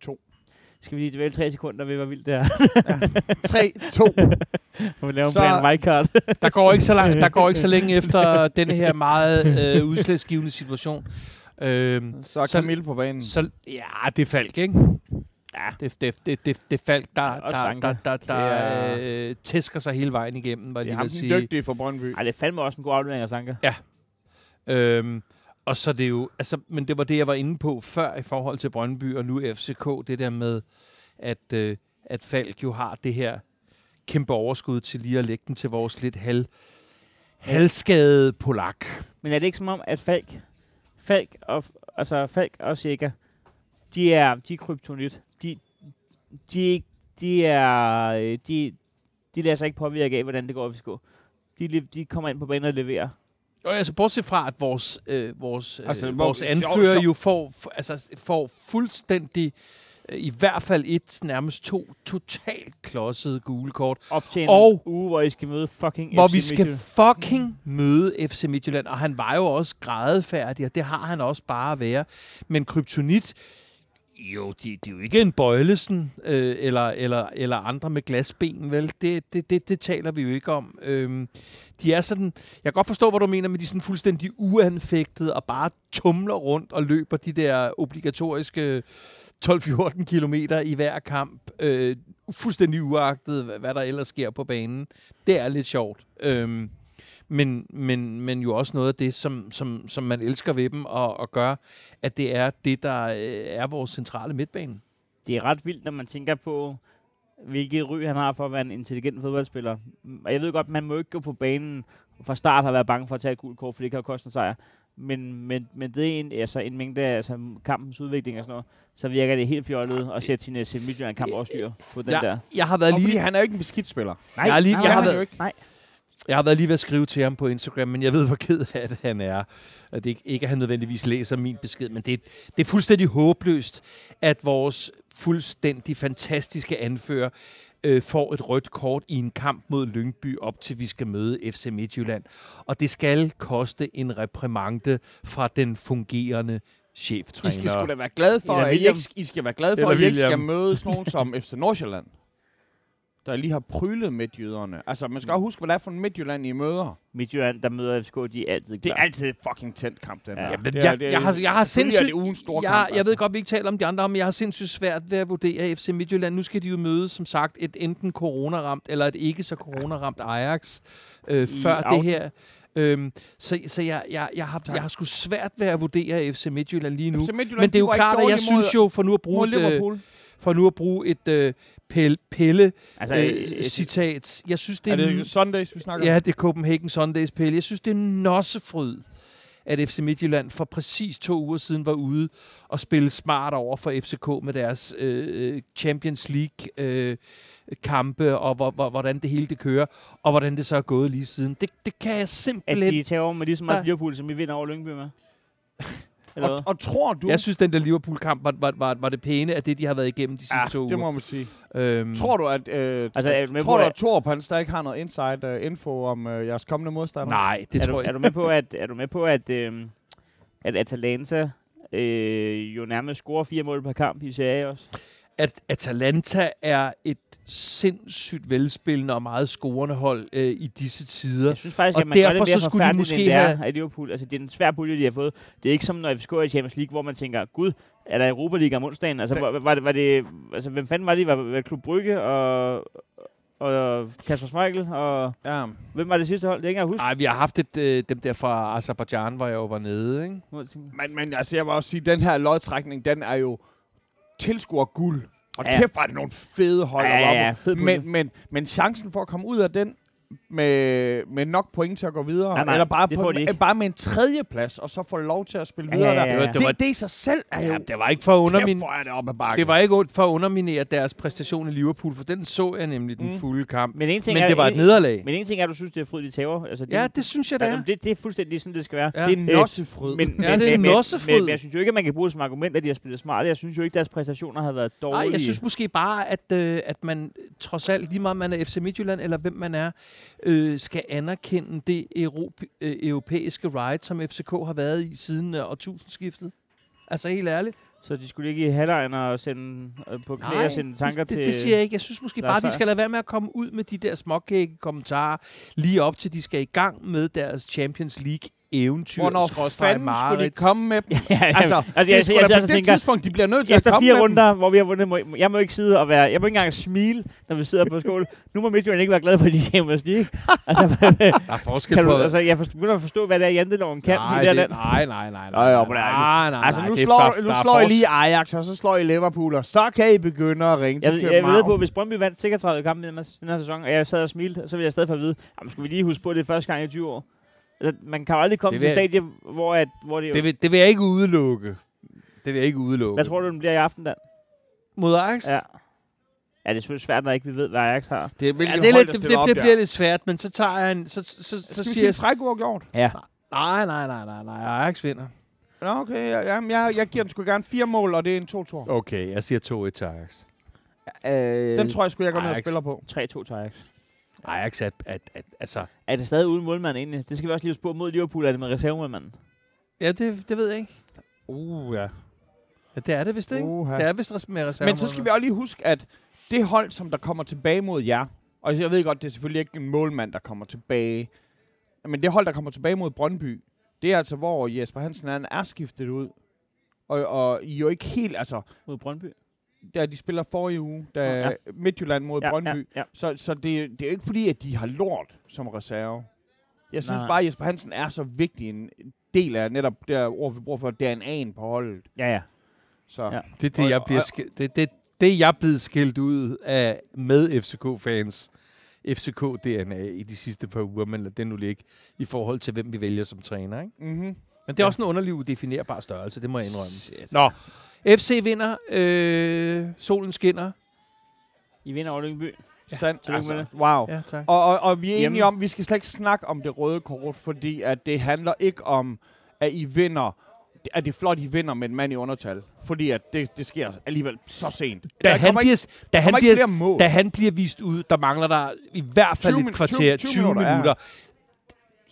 Speaker 2: 2.
Speaker 3: Skal vi lige dvæle tre sekunder ved, hvor vildt det er?
Speaker 2: 3, 2.
Speaker 3: Må vi lave en
Speaker 2: Så-
Speaker 3: plan wildcard?
Speaker 5: Der går ikke så, lang, der går ikke så længe efter denne her meget øh, udslagsgivende situation. Øhm,
Speaker 2: Så er
Speaker 5: Så-
Speaker 2: Camille på banen.
Speaker 5: så, ja, det er Falk, ikke? Ja. Det, det, det, det, det er Falk, der, der, der, der, der
Speaker 2: er-
Speaker 5: øh, tæsker sig hele vejen igennem, var
Speaker 2: Det
Speaker 5: jeg
Speaker 2: er ham
Speaker 5: vil
Speaker 2: den
Speaker 5: sige.
Speaker 2: dygtige for Brøndby.
Speaker 3: Ej, det er fandme også en god aflevering af Sanka.
Speaker 5: Øhm, og så er det jo, altså, men det var det, jeg var inde på før i forhold til Brøndby og nu FCK, det der med, at, øh, at Falk jo har det her kæmpe overskud til lige at lægge den til vores lidt hal, halskadede polak.
Speaker 3: Men er det ikke som om, at Falk, Falk og, altså Falk og Sikker, de er, de er kryptonit. De, de, de er, øh, de, de lader sig ikke påvirke af, hvordan det går hvis FCK. De, de kommer ind på banen og leverer.
Speaker 5: Og altså, bortset fra, at vores, øh, vores,
Speaker 2: Altså,
Speaker 5: øh,
Speaker 2: hvor-
Speaker 5: vores anfører jo får, altså, får fuldstændig, øh, i hvert fald et, nærmest to, totalt klodsede gule kort,
Speaker 3: Op til en
Speaker 5: Og-
Speaker 3: uge, hvor I skal møde fucking
Speaker 5: hvor
Speaker 3: FC
Speaker 5: vi skal fucking møde FC Midtjylland, og han var jo også grædefærdig, og det har han også bare at være. Men kryptonit, jo, det, de er jo ikke en Bøjlesen øh, eller, eller, eller andre med glasben, vel? Det, det, det, det taler vi jo ikke om. Øhm, de er sådan, jeg kan godt forstå, hvad du mener, men de er sådan fuldstændig uanfægtede og bare tumler rundt og løber de der obligatoriske 12-14 kilometer i hver kamp, øh, fuldstændig uagtet, hvad, hvad der ellers sker på banen. Det er lidt sjovt. Øhm, men, men, men jo også noget af det, som, som, som man elsker ved dem, og, og gør, at det er det, der øh, er vores centrale midtbane.
Speaker 3: det er ret vildt, når man tænker på, hvilket ry han har for at være en intelligent fodboldspiller. Og jeg ved godt, man må ikke gå på banen fra start har været bange for at tage et gult kort, for det kan jo koste en sejr. Men, men, men det er en, altså en mængde af altså, kampens udvikling og sådan noget, så virker det helt fjollet at sætte sin, sin Midtjylland-kamp over styr på den
Speaker 5: jeg,
Speaker 3: der.
Speaker 5: jeg har været lige,
Speaker 2: han er jo ikke en beskidt spiller.
Speaker 3: Nej,
Speaker 5: jeg har lige,
Speaker 2: nej,
Speaker 5: jeg har
Speaker 2: han er
Speaker 5: været,
Speaker 2: jo ikke.
Speaker 3: Nej,
Speaker 5: Jeg har været lige ved at skrive til ham på Instagram, men jeg ved, hvor ked af det han er. At det ikke, ikke, at han nødvendigvis læser min besked, men det, det er fuldstændig håbløst, at vores fuldstændig fantastiske anfører øh, får et rødt kort i en kamp mod Lyngby, op til vi skal møde FC Midtjylland. Og det skal koste en reprimande fra den fungerende cheftræner.
Speaker 2: I skal sgu da være glade for, at I, ikke, I skal være glade for, at I ikke skal
Speaker 5: William.
Speaker 2: møde sådan nogen som FC Nordsjælland. Der lige har prylet midtjyderne. Altså, man skal også huske, hvad det er for en Midtjylland, I møder.
Speaker 3: Midtjylland, der møder FCK, de er altid
Speaker 2: Det
Speaker 3: klar.
Speaker 2: er altid fucking tændt kamp, den
Speaker 3: Ja.
Speaker 2: der.
Speaker 5: Ja, men
Speaker 2: Det
Speaker 5: jeg,
Speaker 2: det
Speaker 5: jeg, har, jeg har sindssygt...
Speaker 2: det store
Speaker 5: jeg,
Speaker 2: kamp,
Speaker 5: jeg ved
Speaker 2: altså.
Speaker 5: godt, vi ikke taler om de andre, men jeg har sindssygt svært ved at vurdere FC Midtjylland. Nu skal de jo møde, som sagt, et enten coronaramt eller et ikke så coronaramt Ajax øh, før det her. Øhm, så så jeg, jeg, jeg, har, jeg har sgu svært ved at vurdere FC Midtjylland lige nu.
Speaker 2: FC Midtjylland,
Speaker 5: Men det er jo klart, at jeg synes jo, for nu at
Speaker 2: mod
Speaker 5: bruge øh,
Speaker 2: Liverpool.
Speaker 5: For nu at bruge et øh, pelle, pelle
Speaker 3: Altså,
Speaker 5: øh,
Speaker 3: øh, øh,
Speaker 5: citat. Jeg synes, det
Speaker 2: Er
Speaker 5: er,
Speaker 2: det Sundays, vi snakker
Speaker 5: ja, det er Copenhagen Sundays pille. Jeg synes, det er nossefryd, at FC Midtjylland for præcis to uger siden var ude og spille smart over for FCK med deres øh, Champions League øh, kampe, og hvor, hvor, hvordan det hele det kører, og hvordan det så er gået lige siden. Det, det kan jeg
Speaker 3: at
Speaker 5: simpelthen...
Speaker 3: de tager over med lige så meget Liverpool, som vi vinder over Lyngby med. Eller
Speaker 2: Og, og tror du...
Speaker 5: Jeg synes, den der Liverpool-kamp var, var, var, var det pæne af det, de har været igennem de sidste
Speaker 2: ja,
Speaker 5: to uger.
Speaker 2: det må man sige.
Speaker 5: Øhm,
Speaker 2: Tror du, at, øh,
Speaker 3: Altså, er du med
Speaker 2: tror
Speaker 3: på,
Speaker 2: du,
Speaker 3: at-
Speaker 2: Torp, han stadig har noget inside uh, info om uh, jeres kommende modstander?
Speaker 5: Nej, det
Speaker 3: er,
Speaker 5: tror
Speaker 3: du,
Speaker 5: jeg
Speaker 3: er du med på, at, er du med på, at, øh, at Atalanta øh, jo nærmest scorer fire mål per kamp i Serie A også?
Speaker 5: At Atalanta er et sindssygt velspillende og meget scorende hold øh, i disse tider.
Speaker 3: Jeg synes faktisk,
Speaker 5: Og
Speaker 3: at man gør
Speaker 5: derfor
Speaker 3: det mere
Speaker 5: så skulle de måske
Speaker 3: end det er
Speaker 5: have-
Speaker 3: af Liverpool. Altså, det er en svær pulje, de har fået. Det er ikke som, når FCK er i Champions League, hvor man tænker, gud, er der Europa League om onsdagen? Altså, var, var, det, var det, altså, hvem fanden var det? Var, var Klub Brygge og, og Kasper Schmeichel? Og
Speaker 2: Ja.
Speaker 3: hvem var det sidste hold? Det er ikke engang huske.
Speaker 5: Nej, vi har haft et, øh, dem der fra Azerbaijan, hvor jeg jo var nede. Ikke?
Speaker 2: Men, men altså, jeg vil også sige, at den her lodtrækning, den er jo tilskuer guld. Og
Speaker 3: Ja.
Speaker 2: kæft, var det nogle fede hold.
Speaker 3: Ja, ja, ja, fed
Speaker 2: men, men, men chancen for at komme ud af den med, med nok point til at gå videre,
Speaker 3: Nej, nej,
Speaker 2: eller bare,
Speaker 3: det
Speaker 2: på,
Speaker 3: får de ikke.
Speaker 2: bare med en tredje plads, og så få lov til at spille
Speaker 3: Ja,
Speaker 2: videre
Speaker 3: ja, ja,
Speaker 2: der.
Speaker 3: ja.
Speaker 2: Det, det, i sig selv er jo...
Speaker 5: Ja, det var ikke for at underminere...
Speaker 2: er det.
Speaker 5: Det var ikke for at underminere deres præstation i Liverpool, for den så jeg nemlig den
Speaker 2: Mm.
Speaker 5: fulde kamp.
Speaker 3: Men en ting
Speaker 5: Men
Speaker 3: er,
Speaker 5: det var et nederlag.
Speaker 3: Men en ting er, at du synes, det er fryd, de tager. Altså, det,
Speaker 5: Ja, det synes jeg, det er.
Speaker 3: altså, det, det er fuldstændig sådan, det skal være.
Speaker 5: Ja.
Speaker 2: Det er nossefryd.
Speaker 3: Men,
Speaker 5: Ja,
Speaker 3: men,
Speaker 5: det er
Speaker 3: men, men,
Speaker 5: nossefryd.
Speaker 3: men, men, jeg synes jo ikke, at man kan bruge det som argument, at de har spillet smart. Jeg synes jo ikke, at deres præstationer har været dårlige.
Speaker 5: Nej, jeg synes måske bare, at, øh, at man trods alt, lige meget man er FC Midtjylland, eller hvem man er, øh, skal anerkende det europ- øh, europæiske ride, som FCK har været i siden øh, årtusindskiftet. Altså helt ærligt.
Speaker 3: Så de skulle ikke i halvlejen og sende øh, på knæ og sende tanker
Speaker 5: det, det,
Speaker 3: til...
Speaker 5: det siger jeg ikke. Jeg synes måske bare, de skal lade være med at komme ud med de der småkække kommentarer lige op til, de skal i gang med deres Champions League eventyr.
Speaker 2: Hvornår fanden skulle de komme med dem?
Speaker 3: ja, ja,
Speaker 2: Altså,
Speaker 3: altså,
Speaker 2: det
Speaker 3: jeg, jeg, jeg, jeg,
Speaker 2: på
Speaker 3: jeg
Speaker 2: det
Speaker 3: tænker,
Speaker 2: tidspunkt, de bliver nødt til at komme
Speaker 3: fire
Speaker 2: med dem.
Speaker 3: runder, hvor vi har vundet, må, jeg må ikke sidde og være, jeg må ikke engang smile, når vi sidder på skål. Nu må Midtjylland ikke være glad for, at de Champions League. altså,
Speaker 5: Der er forskel
Speaker 3: kan du,
Speaker 5: på...
Speaker 3: altså, jeg begynder at forstå, hvad det er, janteloven kan
Speaker 5: nej,
Speaker 3: i det
Speaker 5: det,
Speaker 3: land.
Speaker 5: nej, nej, nej, nej, nej,
Speaker 2: det
Speaker 5: nej, nej,
Speaker 2: Altså, nu
Speaker 5: det
Speaker 2: slår,
Speaker 5: der-
Speaker 2: nu
Speaker 5: der
Speaker 2: slår I lige Ajax, og så slår I Liverpool, og så kan I begynde at ringe
Speaker 3: Jeg,
Speaker 2: til
Speaker 3: jeg
Speaker 2: København.
Speaker 3: ved på, hvis Brøndby vandt sikkert 30 kampe i den her- sæson, og jeg sad og smilte, så ville jeg stadig få at vide, skulle vi lige huske på, det første gang i 20 år. Altså, man kan jo aldrig komme
Speaker 5: Det
Speaker 3: til et stadie, hvor, at, hvor det jo...
Speaker 5: Det vil, det vil jeg ikke udelukke. Det vil jeg ikke udelukke.
Speaker 3: Hvad tror du, den bliver i aften, Dan?
Speaker 5: Mod Ajax?
Speaker 3: Ja. Ja, det er selvfølgelig svært, når ikke vi ved, hvad Ajax har.
Speaker 2: Det er,
Speaker 5: Ja, det, er lidt, det, det,
Speaker 2: op
Speaker 5: det bliver lidt svært, men så tager jeg en... Så, så, så, så
Speaker 2: Skal vi
Speaker 5: siger
Speaker 2: sige
Speaker 5: jeg...
Speaker 2: fræk uafgjort?
Speaker 3: Ja.
Speaker 5: Nej, nej, nej, nej, nej. Ajax vinder.
Speaker 2: Nå, okay. Ja, jamen, jeg, jeg giver den sgu gerne fire mål, og det er en 2-2.
Speaker 5: Okay, jeg siger 2-1 til Ajax.
Speaker 3: Øh,
Speaker 2: Den tror jeg sgu, jeg går ned og spiller på.
Speaker 3: 3-2 til Ajax.
Speaker 5: Ajax er... At, at, altså...
Speaker 3: Er det stadig uden målmand egentlig? Det skal vi også lige huske på. Mod Liverpool er det med reservemålmanden.
Speaker 5: Ja, det, det ved jeg ikke.
Speaker 2: Uh, ja.
Speaker 5: Ja, det er det vist ikke.
Speaker 2: Uha.
Speaker 5: Det er vist res- med.
Speaker 2: Men så skal vi også lige huske, at det hold, som der kommer tilbage mod jer, og jeg ved godt, det er selvfølgelig ikke en målmand, der kommer tilbage, men det hold, der kommer tilbage mod Brøndby, det er altså, hvor Jesper Hansen han er skiftet ud. Og, og I er jo ikke helt, altså,
Speaker 3: Mod Brøndby.
Speaker 2: Da de spiller forrige uge, da
Speaker 3: ja.
Speaker 2: Midtjylland mod
Speaker 3: Ja,
Speaker 2: Brøndby,
Speaker 3: ja, ja.
Speaker 2: Så, så det, det er jo ikke fordi, at de har lort som reserve. Jeg synes
Speaker 3: Nej.
Speaker 2: bare, at Jesper Hansen er så vigtig en del af netop det ord, vi bruger for DNA'en på holdet.
Speaker 3: Ja, ja.
Speaker 2: Så.
Speaker 3: Ja.
Speaker 5: Det er det, jeg bliver skilt, det, det, det, jeg er blevet skilt ud af med FCK-fans. FCK-DNA i de sidste par uger, men lad det nu ligge i forhold til, hvem vi vælger som træner. Ikke?
Speaker 2: Mm-hmm.
Speaker 5: Men det er
Speaker 2: Ja.
Speaker 5: også en underlig udefinerbar størrelse, det må jeg indrømme.
Speaker 2: Shit.
Speaker 5: Nå, FC vinder, øh, solen skinner.
Speaker 3: I vinder over Lyngby.
Speaker 2: Sandt.
Speaker 3: tillykke med
Speaker 2: Altså, wow.
Speaker 5: Ja, tak.
Speaker 2: Og, og, og vi er enige om, at vi skal slet ikke snakke om det røde kort, fordi at det handler ikke om, at I vinder, at det er flot, I vinder med en mand i undertal. Fordi at det, det sker alligevel så sent.
Speaker 5: Da
Speaker 2: Der
Speaker 5: han, bliver, da, han bliver, da han bliver vist ud, der mangler der i hvert fald
Speaker 2: 20
Speaker 5: et kvarter,
Speaker 2: 20
Speaker 5: 20,
Speaker 2: minutter, ja.
Speaker 5: minutter.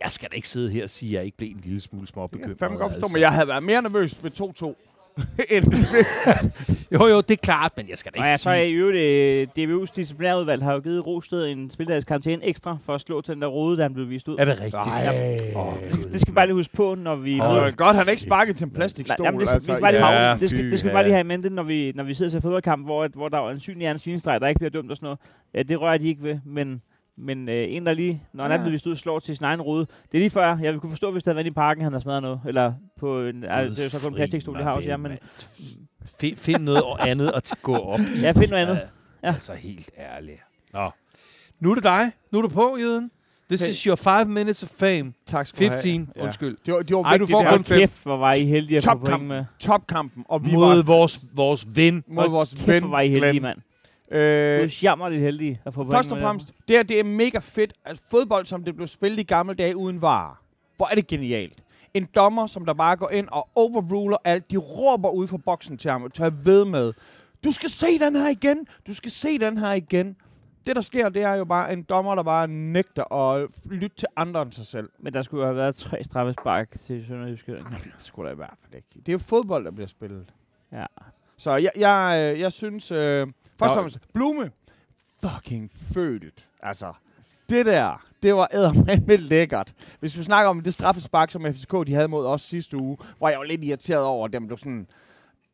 Speaker 5: Jeg skal da ikke sidde her og sige, at jeg ikke blev en lille smule
Speaker 2: Jeg
Speaker 5: småbekymret.
Speaker 2: kan fandme godt forstå,
Speaker 5: altså.
Speaker 2: men jeg havde været mere nervøs ved 2-2.
Speaker 5: Jo, jo, det er klart, men jeg skal da
Speaker 3: Og
Speaker 5: ikke
Speaker 3: ja, så er
Speaker 5: sige...
Speaker 3: i øvrigt, øh, DBU's disciplinærudvalg har jo givet Rosted en spildags karantæne ekstra for at slå til den der rode, da han blev vist ud.
Speaker 5: Er det rigtigt?
Speaker 2: Nej.
Speaker 5: Åh,
Speaker 3: Det skal vi bare lige huske på, når vi...
Speaker 2: Det var godt, han ikke sparket til en plastikstol.
Speaker 3: Jamen, det skal,
Speaker 2: altså,
Speaker 3: vi skal bare lige
Speaker 2: ja.
Speaker 3: det, det, skal, det skal vi
Speaker 5: ja.
Speaker 3: bare lige have i mente, når vi, når vi sidder til fodboldkamp, hvor, at- hvor der er en synlig en svinestreg, der ikke bliver dømt og sådan noget. Ja, det rører de ikke ved, men, men øh, en, der lige, når han er
Speaker 2: Ja.
Speaker 3: blevet vist ud, slår til sin egen rode. Det er lige før, jeg ville kunne forstå, hvis der havde været i parken, han har smadret noget. Eller på en, altså, det er jo så kun en plastikstol, det har også, ja, men
Speaker 5: Find, find noget andet at gå op i.
Speaker 3: Ja, find noget andet. Ja.
Speaker 5: Altså helt ærligt. Nå. Nu er det dig. Nu er du på, Jøden. This
Speaker 2: Okay.
Speaker 5: is your five minutes of fame.
Speaker 2: Tak skal du have.
Speaker 5: 15.
Speaker 2: Ja.
Speaker 5: Undskyld.
Speaker 2: Det var, det var
Speaker 5: Ej, du
Speaker 2: vigtigt,
Speaker 5: får
Speaker 2: det
Speaker 5: kun fem.
Speaker 3: Kæft, hvor var I heldige at få point
Speaker 2: Topkampen.
Speaker 3: med.
Speaker 2: Topkampen, og vi
Speaker 5: Mod
Speaker 2: var
Speaker 5: vores, vores ven.
Speaker 2: mod vores
Speaker 3: Kæft,
Speaker 2: ven
Speaker 3: hvor var I heldige, mand.
Speaker 2: Øh,
Speaker 3: Du er jammerligt heldige at få
Speaker 2: Først og fremmest, det her det er mega fedt, at fodbold, som det blev spillet i gamle dage uden var. Hvor er det genialt. En dommer, som der bare går ind og overruler alt. De råber ud fra boksen til ham og tør ved med. Du skal se den her igen. Du skal se den her igen. Det, der sker, det er jo bare en dommer, der bare nægter at lytte til andre end sig selv.
Speaker 3: Men der skulle jo have været tre straffespark til Sønderjyske.
Speaker 2: Det skulle der i hvert fald ikke. Det er jo fodbold, der bliver spillet.
Speaker 3: Ja.
Speaker 2: Så jeg, jeg, øh, jeg synes... Øh, først og fremmest, Blume. Fucking født. Altså, det der, det var eddermame lækkert. Hvis vi snakker om det straffespark, som FCK de havde mod os sidste uge, hvor jeg var lidt irriteret over, at den blev sådan...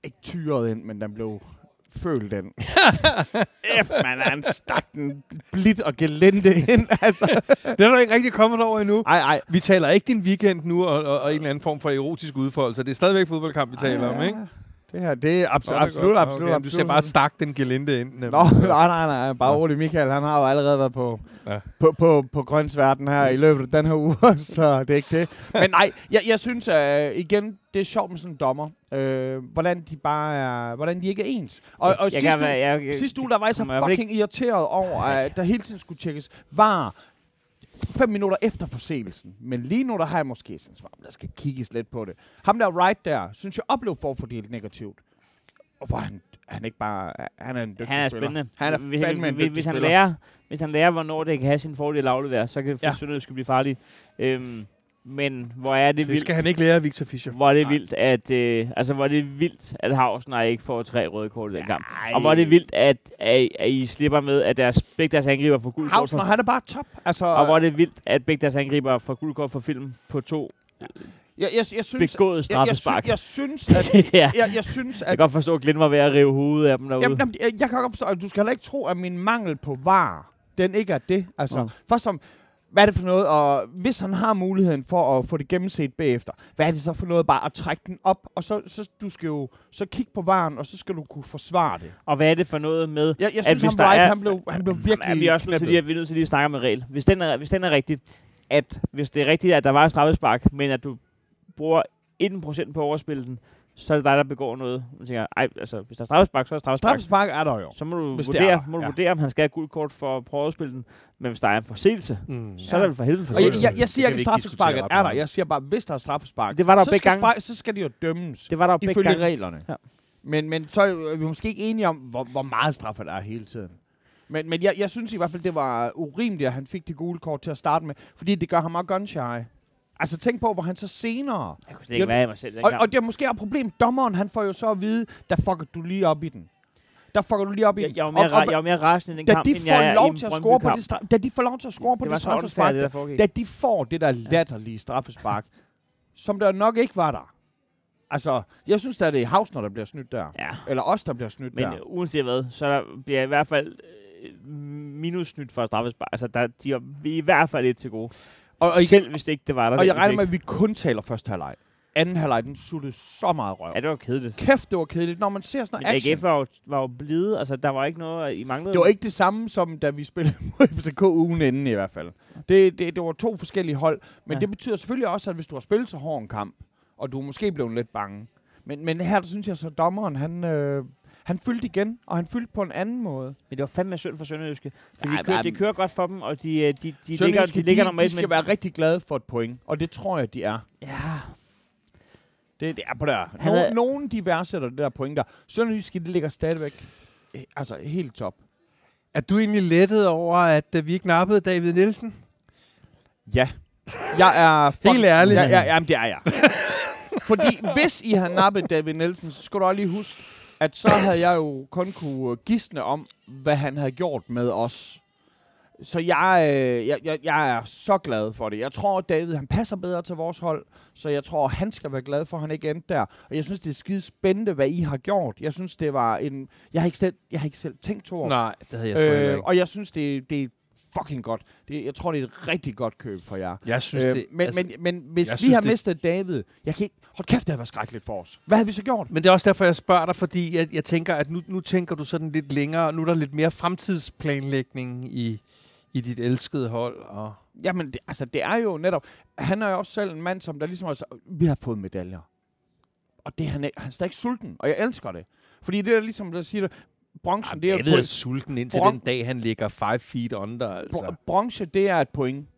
Speaker 2: Ikke tyret ind, men den blev følt ind. F, man, han stak den blidt og gelente ind. Altså,
Speaker 5: Det er du ikke rigtig kommet over endnu.
Speaker 2: ej, ej.
Speaker 5: Vi taler ikke din weekend nu, og, og, og en eller anden form for erotisk udfoldelse. Det er stadigvæk fodboldkamp, vi taler om, ikke?
Speaker 2: Det her, det er abso-
Speaker 5: Nå, det er
Speaker 2: absolut, absolut,
Speaker 5: Okay,
Speaker 2: absolut.
Speaker 5: Du skal bare stakke den gelente ind. nemlig.
Speaker 2: Nå,
Speaker 5: Så-
Speaker 2: nej, nej, nej. Bare rolig. Michael, han har jo allerede været på,
Speaker 5: Ja.
Speaker 2: på, på, på grønsverden her i løbet af den her uge, så det er ikke det. Men nej, jeg, jeg synes uh, igen, det er sjovt med sådan en dommer. Uh, hvordan de bare er, hvordan de ikke er ens. Og, og
Speaker 3: Jeg
Speaker 2: sidste,
Speaker 3: kan
Speaker 2: uge,
Speaker 3: jeg, jeg,
Speaker 2: sidste uge, der var jeg så
Speaker 3: fald ikke-
Speaker 2: fucking irriteret over, at der hele tiden skulle tjekkes var fem minutter efter forseelsen. Men lige nu, der har jeg måske sådan svar, der skal kigges lidt på det. Ham der right der, synes jeg oplever forfordelt negativt. Og hvor han, han ikke bare, han er en dygtig
Speaker 3: Han er
Speaker 2: spiller.
Speaker 3: spændende.
Speaker 2: Han er
Speaker 3: hvis,
Speaker 2: fandme en
Speaker 3: hvis, hvis han
Speaker 2: spiller.
Speaker 3: lærer, hvis han lærer, hvornår det kan have sin fordel at aflevere, så kan
Speaker 2: Ja.
Speaker 3: Sønderjyske blive farlig. Øhm, men hvor er det,
Speaker 5: Det
Speaker 3: vildt,
Speaker 5: skal han ikke lære, Victor Fischer.
Speaker 3: hvor er det
Speaker 2: Nej.
Speaker 3: vildt, at, øh, altså, hvor er det vildt, at Havsner ikke får tre røde kort i den kamp. Og hvor er det vildt, at, at, at I slipper med, at deres, begge deres angriber får gul kort
Speaker 2: Hausner,
Speaker 3: for,
Speaker 2: han er bare top. Altså,
Speaker 3: og hvor er det vildt, at begge deres angriber får gul kort for film på to
Speaker 2: jeg, jeg, jeg synes,
Speaker 3: begået
Speaker 2: jeg, jeg,
Speaker 3: straffespark.
Speaker 2: sy- jeg, synes, at,
Speaker 3: det
Speaker 2: jeg, jeg synes,
Speaker 3: Jeg
Speaker 2: at
Speaker 3: kan godt forstå, at Glenn var ved at rive hovedet af dem derude.
Speaker 2: Jamen, jamen, jeg, jeg kan godt forstå, at du skal heller ikke tro, at min mangel på var, den ikke er det. Altså, mm. først som, hvad er det for noget, og hvis han har muligheden for at få det gennemset bagefter, hvad er det så for noget bare at trække den op, og så, så du skal jo så kigge på varen, og så skal du kunne forsvare det.
Speaker 3: Og hvad er det for noget med,
Speaker 2: Jeg, jeg
Speaker 3: At
Speaker 2: synes,
Speaker 3: hvis
Speaker 2: ham
Speaker 3: der er-
Speaker 2: han blev, han blev virkelig
Speaker 3: er vi også nødt til lige, at, vi er nødt til lige at snakke om en regel. Hvis den er, hvis den er rigtig, at hvis det er rigtigt, at der var et straffespark, men at du bruger 1% på at overspille den, så er det dig, der begår noget. Man tænker, ej, altså, hvis der er straffespark, så er der straffespark.
Speaker 2: Straffespark er der jo.
Speaker 3: Så må du,
Speaker 2: Hvis det er
Speaker 3: vurdere,
Speaker 2: der,
Speaker 3: må du
Speaker 2: ja.
Speaker 3: vurdere, om han skal have gult kort for at prøve at overspille den. Men hvis der er en forseelse,
Speaker 5: Mm.
Speaker 3: så er der vel for helvede
Speaker 2: Og jeg,
Speaker 3: forseelse.
Speaker 2: jeg, jeg siger
Speaker 5: Det
Speaker 2: ikke, at straffesparket er der. Jeg siger bare, hvis der er straffespark,
Speaker 3: Det var der
Speaker 2: så,
Speaker 3: begge
Speaker 2: skal spar- så skal de jo dømmes.
Speaker 3: Det var der
Speaker 2: ifølge
Speaker 3: gange.
Speaker 2: reglerne.
Speaker 3: Ja.
Speaker 2: Men, men så er vi måske ikke enige om, hvor, hvor meget straffe der er hele tiden. Men, men jeg, jeg synes i hvert fald, det var urimeligt, at han fik det gule kort til at starte med, fordi det gør ham også gun shy. Altså tænk på, hvor han så senere...
Speaker 3: Jeg kunne slet ikke
Speaker 2: Ja,
Speaker 3: være i mig selv.
Speaker 2: Og,
Speaker 3: dengang.
Speaker 2: og det er måske et problem. Dommeren, han får jo så at vide, der fucker du lige op i den. Der fucker du lige op i
Speaker 3: jeg,
Speaker 2: den.
Speaker 3: jeg, var mere,
Speaker 2: og, og,
Speaker 3: jeg var mere rasende i den
Speaker 2: da
Speaker 3: kamp,
Speaker 2: de
Speaker 3: end jeg er
Speaker 2: får
Speaker 3: i
Speaker 2: lov til at score på det, da de får lov til at score på
Speaker 3: Det
Speaker 2: det straffespark,
Speaker 3: det
Speaker 2: da de får det der latterlige straffespark, som der nok ikke var der. Altså, jeg synes, at det er Hausner, der bliver snydt der.
Speaker 3: Ja.
Speaker 2: Eller os, der bliver snydt
Speaker 3: Men
Speaker 2: der.
Speaker 3: øh, uanset hvad, så der bliver i hvert fald øh, minusnyt for straffespark. Altså, der, de er i hvert fald lidt til gode.
Speaker 2: Og, og,
Speaker 3: Selv hvis det ikke det var der.
Speaker 2: og jeg regner med, at vi kun taler første halvleg. Anden halvleg, den suttede så meget røv.
Speaker 3: Ja, det var kedeligt.
Speaker 2: Kæft, det var kedeligt. Når man ser sådan noget action.
Speaker 3: AGF var jo, var jo blide. Altså, der var ikke noget, I manglede.
Speaker 2: Det var ikke det samme, som da vi spillede mod FCK ugen inden i hvert fald. Det, det, det var to forskellige hold. Men
Speaker 3: Ja.
Speaker 2: det betyder selvfølgelig også, at hvis du har spillet så hård en kamp, og du er måske blevet lidt bange. Men, men her, der synes jeg så, at dommeren, han, øh, han fyldte igen, og han fyldte på en anden måde.
Speaker 3: Men det var fandme synd for Sønderjyske. For
Speaker 2: Nej,
Speaker 3: de, kører, det kører godt for dem, og de, øh, de, de, ligger,
Speaker 2: Sønderjyske,
Speaker 3: de ligger
Speaker 2: de,
Speaker 3: normalt.
Speaker 2: de skal
Speaker 3: men-
Speaker 2: være rigtig glade for et point, og det tror jeg, de er.
Speaker 3: Ja,
Speaker 2: Det, det er på der. Nogen,
Speaker 3: havde-
Speaker 2: nogen de værdsætter det der point der. Sønderjyske, det ligger stadigvæk øh, altså helt top.
Speaker 5: Er du egentlig lettet over, at øh, vi ikke nappede David Nielsen?
Speaker 2: Ja. Jeg er...
Speaker 5: Helt ærligt.
Speaker 2: Ja, ja, jamen, det er jeg. Fordi hvis I har nappet David Nielsen, så skal du også lige huske, at så havde jeg jo kun kunne gisne om, hvad han havde gjort med os. Så jeg, øh, jeg, jeg, jeg er så glad for det. Jeg tror, at David han passer bedre til vores hold, så jeg tror, han skal være glad for, at han ikke endte der. Og jeg synes, det er skide spændende, hvad I har gjort. Jeg synes, det var en... Jeg har ikke selv, jeg har ikke selv tænkt to år.
Speaker 5: Nej, det havde jeg sgu
Speaker 2: Øh,
Speaker 5: ikke.
Speaker 2: og jeg synes, det, det er fucking godt. Det, jeg tror, det er et rigtig godt køb for jer.
Speaker 5: Jeg synes,
Speaker 2: Øh,
Speaker 5: det,
Speaker 2: men,
Speaker 5: altså,
Speaker 2: men, men hvis vi
Speaker 5: synes,
Speaker 2: har
Speaker 5: det-
Speaker 2: mistet David, jeg kan ikke... Hold kæft, det har været skrækkeligt for os. Hvad havde vi så gjort?
Speaker 5: Men det er også derfor, jeg spørger dig, fordi jeg, jeg tænker, at nu, nu tænker du sådan lidt længere, nu er der lidt mere fremtidsplanlægning i, i dit elskede hold. Og
Speaker 2: Jamen, det, altså, det er jo netop... Han er jo også selv en mand, som der ligesom har sagt, vi har fået medaljer. Og det er han, ikke- han er stadig sulten, og jeg elsker det. Fordi det er ligesom, der siger, bronzen, det er
Speaker 5: David er sulten indtil
Speaker 2: Bron-
Speaker 5: den dag, han ligger 5 feet under. Altså.
Speaker 2: Br- bronze, det er et point.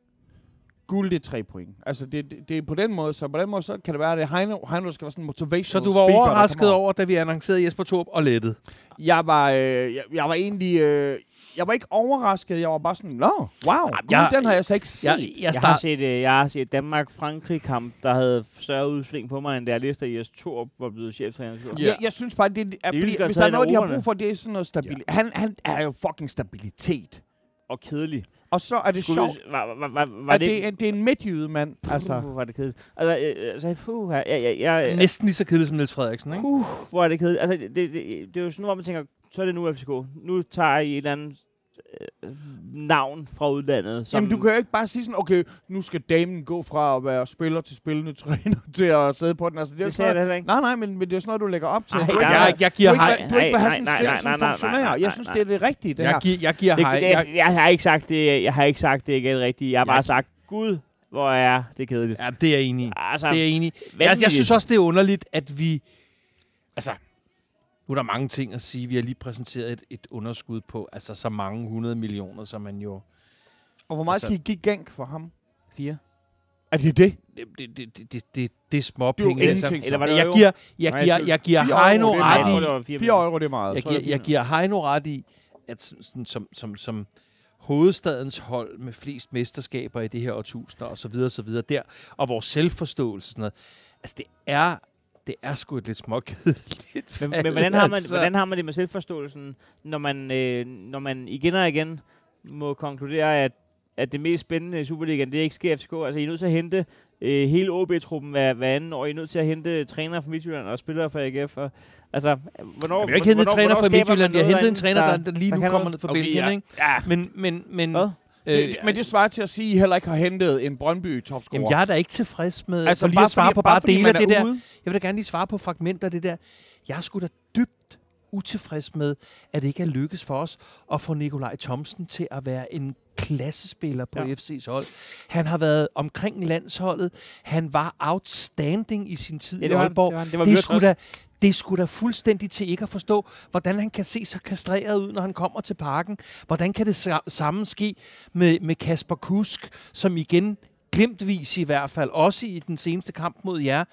Speaker 2: Guld, det er tre point. Altså, det, det, det, er på den måde, så på den måde, så kan det være, at det Heino, Heino skal være sådan en
Speaker 5: Så
Speaker 2: motivational
Speaker 5: du var
Speaker 2: speaker, der
Speaker 5: overrasket over, da vi annoncerede Jesper Torp og lettet?
Speaker 2: Jeg var, øh, jeg, jeg var egentlig... Øh, jeg var ikke overrasket, jeg var bare sådan, nå, wow,
Speaker 5: jeg-
Speaker 2: jeg, den har jeg så ikke set.
Speaker 5: Jeg,
Speaker 3: Jeg,
Speaker 5: jeg
Speaker 3: har
Speaker 5: start,
Speaker 3: set, øh, jeg har set Danmark-Frankrig-kamp, der havde større udsving på mig, end da jeg læste, at Jes Torp var blevet cheftræner.
Speaker 5: Ja.
Speaker 2: Jeg, jeg synes bare, det, er-
Speaker 3: Det
Speaker 2: fordi, hvis der er noget, de har brug for, det er sådan noget stabilitet. Ja. Han, han er jo fucking stabilitet.
Speaker 3: Og kedelig.
Speaker 2: Og så er det
Speaker 3: Skulle
Speaker 2: sjovt,
Speaker 3: Var, var, var, var
Speaker 2: at
Speaker 3: det,
Speaker 2: det, er- det er en midtjyde mand. Altså,
Speaker 3: Uh, var det kedeligt. Altså, øh, altså puh, jeg, jeg, jeg,
Speaker 5: næsten lige så kedelig som Niels Frederiksen, ikke?
Speaker 3: uh, hvor er det kedeligt. Altså, det, det, det, det er jo sådan, hvor man tænker, så er det nu FCK. Nu tager I et eller andet øh, navn fra udlandet. Som,
Speaker 2: Jamen, du kan jo ikke bare sige sådan, okay, nu skal damen gå fra at være spiller til spillende træner til at sidde på den. Altså, det er
Speaker 3: det sagde jeg ikke.
Speaker 2: nej, nej, men, men det er jo sådan noget, du lægger op til.
Speaker 3: Ej,
Speaker 2: du, er ikke.
Speaker 5: Jeg, jeg
Speaker 2: du,
Speaker 5: giver
Speaker 2: er ikke,
Speaker 5: hej.
Speaker 2: du er ikke vil have sådan en skæld som funktionær. Jeg synes, det er det rigtige, det
Speaker 5: Jeg,
Speaker 2: her.
Speaker 5: giver, jeg giver
Speaker 3: Det,
Speaker 5: hej. Jeg,
Speaker 3: jeg, jeg, har ikke sagt det, jeg har ikke sagt, det er ikke det rigtige. Jeg har bare
Speaker 5: Jeg-
Speaker 3: sagt, Gud, hvor er det kedeligt.
Speaker 5: ja, det er jeg enig i.
Speaker 3: Altså,
Speaker 5: Det er jeg enig i. Jeg, jeg synes også, det er underligt, at vi... Altså, nu er der mange ting at sige. Vi har lige præsenteret et, et underskud på altså så mange 100 millioner, som man jo...
Speaker 2: Og hvor meget
Speaker 5: Altså-
Speaker 2: skal I give gænk for ham?
Speaker 3: Fire.
Speaker 2: Er det det?
Speaker 5: Det, det, det, det, det, det er små
Speaker 2: Det er.
Speaker 5: Altså.
Speaker 3: Eller var det
Speaker 5: jeg giver, jeg
Speaker 3: Nej,
Speaker 5: giver,
Speaker 3: jeg
Speaker 5: giver Heino ret i...
Speaker 3: tror, det var fire
Speaker 2: 4 euro, det er meget.
Speaker 5: Jeg giver,
Speaker 3: er
Speaker 5: jeg giver Heino ret i, at som, sådan, som, som, som hovedstadens hold med flest mesterskaber i det her årtusinder, og så videre, og så videre der, og vores selvforståelse, sådan noget. Altså, det er, det er sgu et lidt småkedeligt
Speaker 3: Men,
Speaker 5: fald,
Speaker 3: men hvordan, har man,
Speaker 5: altså.
Speaker 3: hvordan har man det med selvforståelsen, når man, øh, når man igen og igen må konkludere, at, at det mest spændende i Superligaen, det er ikke sker FCK. Altså, I er nødt til at hente øh, hele OB-truppen hver, hver anden år. I er nødt til at hente trænere fra Midtjylland og spillere fra AGF. Og, altså, hvornår,
Speaker 5: Vi har ikke hentet
Speaker 3: hvornår-
Speaker 5: træner
Speaker 3: hvornår
Speaker 5: fra Midtjylland. Vi har hentet en træner, der, der lige nu kommer fra
Speaker 2: Okay,
Speaker 5: Belgien,
Speaker 2: ja.
Speaker 5: ikke?
Speaker 2: Ja.
Speaker 5: Men, men, men,
Speaker 3: Hvad?
Speaker 5: Øh,
Speaker 2: Det, men det svarer til at sige, at I heller ikke har hentet en Brøndby topscorer.
Speaker 5: Jamen, jeg er da ikke tilfreds med, altså, for lige at svare
Speaker 2: fordi-
Speaker 5: på bare,
Speaker 2: fordi
Speaker 5: dele af det der.
Speaker 2: ude.
Speaker 5: Jeg vil da gerne lige svare på fragmenter af det der. Jeg er sgu da dybt utilfreds med, at det ikke er lykkes for os at få Nikolaj Thomsen til at være en klassespiller på
Speaker 3: Ja.
Speaker 5: FC's hold. Han har været omkring landsholdet. Han var outstanding i sin tid
Speaker 3: Ja,
Speaker 5: i
Speaker 3: det var, han.
Speaker 5: Aalborg.
Speaker 3: det var, det var
Speaker 5: Det
Speaker 3: Wirtz
Speaker 5: sgu da, det er sgu da fuldstændig til ikke at forstå, hvordan han kan se så kastreret ud, når han kommer til parken. Hvordan kan det samme ske med, med Kasper Kusk, som igen, glimtvis i hvert fald, også i den seneste kamp mod jer,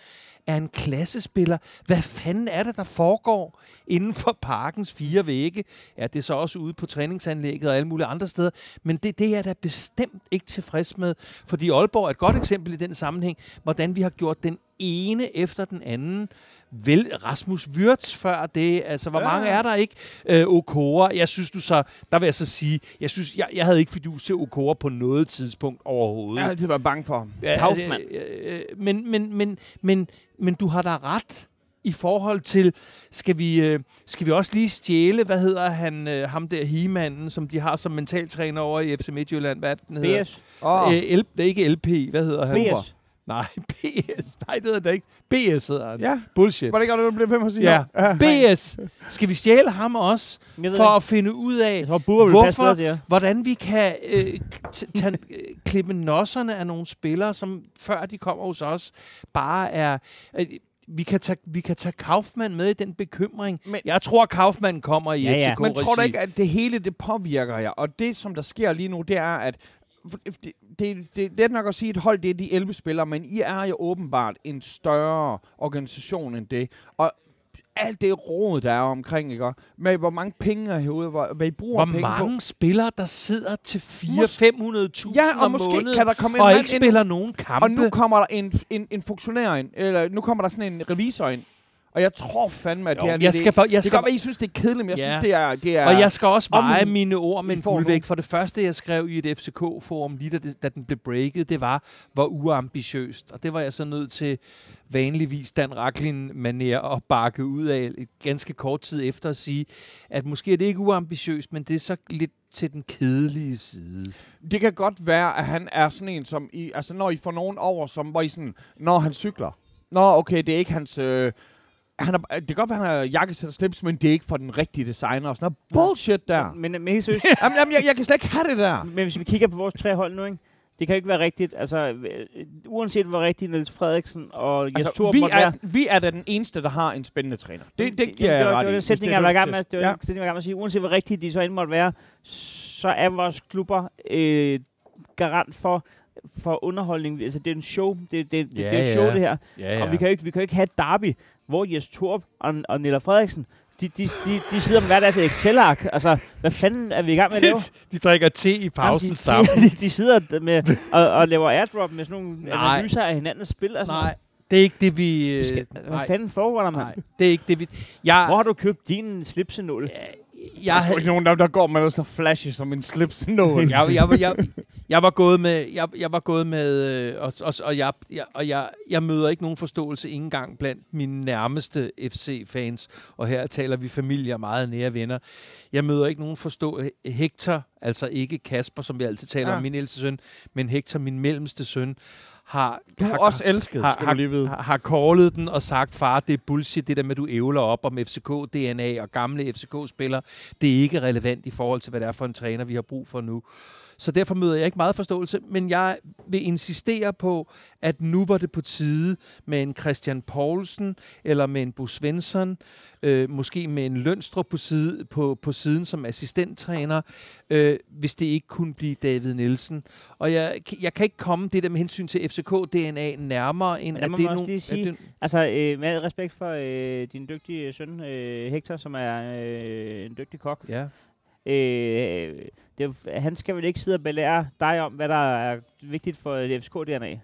Speaker 5: er en klassespiller. Hvad fanden er det, der foregår inden for parkens fire vægge? Ja, det er så også ude på træningsanlægget og alle mulige andre steder. Men det, det er jeg da bestemt ikke tilfreds med. Fordi Aalborg er et godt eksempel i den sammenhæng, hvordan vi har gjort den ene efter den anden. Vel, Rasmus Wirtz før det. Altså, hvor
Speaker 2: Ja.
Speaker 5: mange er der ikke? Øh, Okora. Jeg synes du så, der vil jeg så sige, jeg synes, jeg, jeg havde ikke fidus til Okora på noget tidspunkt overhovedet.
Speaker 2: Har altid været bange for ham.
Speaker 5: Ja,
Speaker 3: Kaufmann.
Speaker 5: altså, øh, øh, men, men, men, men, men du har da ret i forhold til, skal vi, øh, skal vi også lige stjæle, hvad hedder han, øh, ham der himanden, som de har som mentaltræner over i FC Midtjylland, hvad det, den hedder?
Speaker 3: BS.
Speaker 2: Oh,
Speaker 5: Øh, L, det er ikke LP, hvad hedder han?
Speaker 3: BS.
Speaker 5: Nej, BS. Nej, det hedder det ikke. BS hedder han.
Speaker 2: ja,
Speaker 5: Bullshit.
Speaker 2: var det ikke godt, at du blev ved med at sige
Speaker 5: Ja? BS. Skal vi stjæle ham også, for
Speaker 3: ikke.
Speaker 5: at finde ud af,
Speaker 3: tror, Bure vil passe
Speaker 5: Hvorfor?
Speaker 3: bedre til jer.
Speaker 5: hvordan vi kan øh, t- tage, øh, klippe nosserne af nogle spillere, som før de kommer hos os, bare er... Øh, vi kan, tage, vi kan tage Kaufmann med i den bekymring.
Speaker 2: Men-
Speaker 5: Men, jeg tror, Kaufmann kommer i
Speaker 3: Ja, ja.
Speaker 5: FCK
Speaker 2: Men tror du ikke, at det hele det påvirker jer? Og det, som der sker lige nu, det er, at det, det, det, det er nok at sige, at et hold det er de 11 spillere, men I er jo åbenbart en større organisation end det. Og alt det råd, der er omkring, ikke? med hvor mange penge er herude, hvor, hvad I bruger
Speaker 5: Hvor
Speaker 2: penge
Speaker 5: mange spillere, der sidder til
Speaker 2: Mås-
Speaker 5: 400-500.000
Speaker 2: på. Ja, og
Speaker 5: om
Speaker 2: måske
Speaker 5: måneden,
Speaker 2: kan der komme en
Speaker 5: og ikke
Speaker 2: ind,
Speaker 5: spiller nogen kampe.
Speaker 2: og nu kommer der en, en, en funktionær ind, eller nu kommer der sådan en revisor ind, Og jeg tror fandme, at
Speaker 5: Jo,
Speaker 2: det er...
Speaker 5: jeg skal for- jeg
Speaker 2: det
Speaker 5: skal-
Speaker 2: kan godt være, I synes, det er kedeligt, men jeg
Speaker 5: Ja.
Speaker 2: synes, det er... Det er
Speaker 5: Og jeg skal også veje mine ord med en guldvægt. For det første, jeg skrev i et FCK-forum, lige da, det, da den blev breaket, det var, hvor uambitiøst. Og det var jeg så nødt til vanligvis Dan Raklin manér at bakke ud af et ganske kort tid efter at sige, at måske er det ikke uambitiøst, men det er så lidt til den kedelige side.
Speaker 2: Det kan godt være, at han er sådan en, som I, altså når I får nogen over, som hvor I sådan, når han cykler. Nå, okay, det er ikke hans... Øh, han er, det kan godt være, at han er jakkesæt og slips, men det er ikke for den rigtige designer og sådan noget bullshit der.
Speaker 3: Men, men helt seriøst,
Speaker 2: jamen, jamen, jeg, jeg kan slet ikke have det der.
Speaker 3: men hvis vi kigger på vores tre hold nu, ikke? det kan jo ikke være rigtigt. Altså, øh, uanset hvor rigtigt Niels Frederiksen og Jes
Speaker 2: Altså,
Speaker 3: Torup
Speaker 2: vi, er,
Speaker 3: være,
Speaker 2: vi er da den eneste, der har en spændende træner. Det, det
Speaker 3: Jamen,
Speaker 2: giver
Speaker 3: det
Speaker 2: jeg
Speaker 3: var,
Speaker 2: ret
Speaker 3: det var
Speaker 2: i,
Speaker 3: den
Speaker 2: hvis
Speaker 3: sætning,
Speaker 2: det
Speaker 3: jeg var i
Speaker 2: det,
Speaker 3: gang med, det var
Speaker 2: Ja.
Speaker 3: den sætning, jeg var gang med at sige. Uanset hvor rigtigt de så end måtte være, så er vores klubber øh, garant for for underholdning. Altså, det er en show. Det, det, det,
Speaker 5: Ja,
Speaker 3: det er et show,
Speaker 5: ja.
Speaker 3: det her.
Speaker 5: Ja,
Speaker 3: Og vi kan jo ikke, vi kan jo ikke have et derby, hvor Jes Torp og, og Nilla Frederiksen, de, de, de, de sidder med hver deres Excel-ark. Altså, hvad fanden er vi i gang med at lave?
Speaker 5: de drikker te i pausen
Speaker 3: Jamen,
Speaker 5: sammen.
Speaker 3: de, de, de sidder med og, og laver airdrop med sådan nogle
Speaker 5: Nej.
Speaker 3: analyser af hinandens spil og sådan
Speaker 5: Nej, det er ikke det, vi... Øh,
Speaker 3: Skal, hvad
Speaker 5: nej,
Speaker 3: fanden foregår der, mand?
Speaker 5: nej, det er ikke det, vi... Jeg,
Speaker 3: Hvor har du købt din slipsenål?
Speaker 2: Der
Speaker 5: jeg,
Speaker 2: er sgu ikke nogen, der, der går med så flashy som en slips nål.
Speaker 5: jeg, jeg, jeg, jeg var gået med, jeg, jeg var gået med, øh, og, og, og, jeg, jeg, og jeg, jeg møder ikke nogen forståelse ikke engang blandt mine nærmeste FC-fans, og her taler vi familie og meget nære venner. Jeg møder ikke nogen forstå Hector, altså ikke Kasper, som vi altid taler
Speaker 2: Ja.
Speaker 5: om, min ældste søn, men Hector, min mellemste søn, har,
Speaker 2: Du
Speaker 5: har,
Speaker 2: også elsket,
Speaker 5: har,
Speaker 2: skal
Speaker 5: har,
Speaker 2: du lige vide.
Speaker 5: har, har callet den og sagt, far, det er bullshit, det der med, du ævler op om FCK-DNA og gamle FCK-spillere. Det er ikke relevant i forhold til, hvad det er for en træner, vi har brug for nu. Så derfor møder jeg ikke meget forståelse, men jeg vil insistere på, at nu var det på tide med en Christian Poulsen, eller med en Bo Svensson, øh, måske med en Lønstrup på, side, på, på siden som assistenttræner, øh, hvis det ikke kunne blive David Nielsen. Og jeg, jeg kan ikke komme det der med hensyn til FCK-DNA nærmere, end at det er nogle...
Speaker 3: sige-
Speaker 5: det,
Speaker 3: Altså, øh, med respekt for øh, din dygtige søn, øh, Hector, som er øh, en dygtig kok.
Speaker 5: ja.
Speaker 3: Øh, det han skal vel ikke sidde og belære dig om, hvad der er vigtigt for FCK-DNA?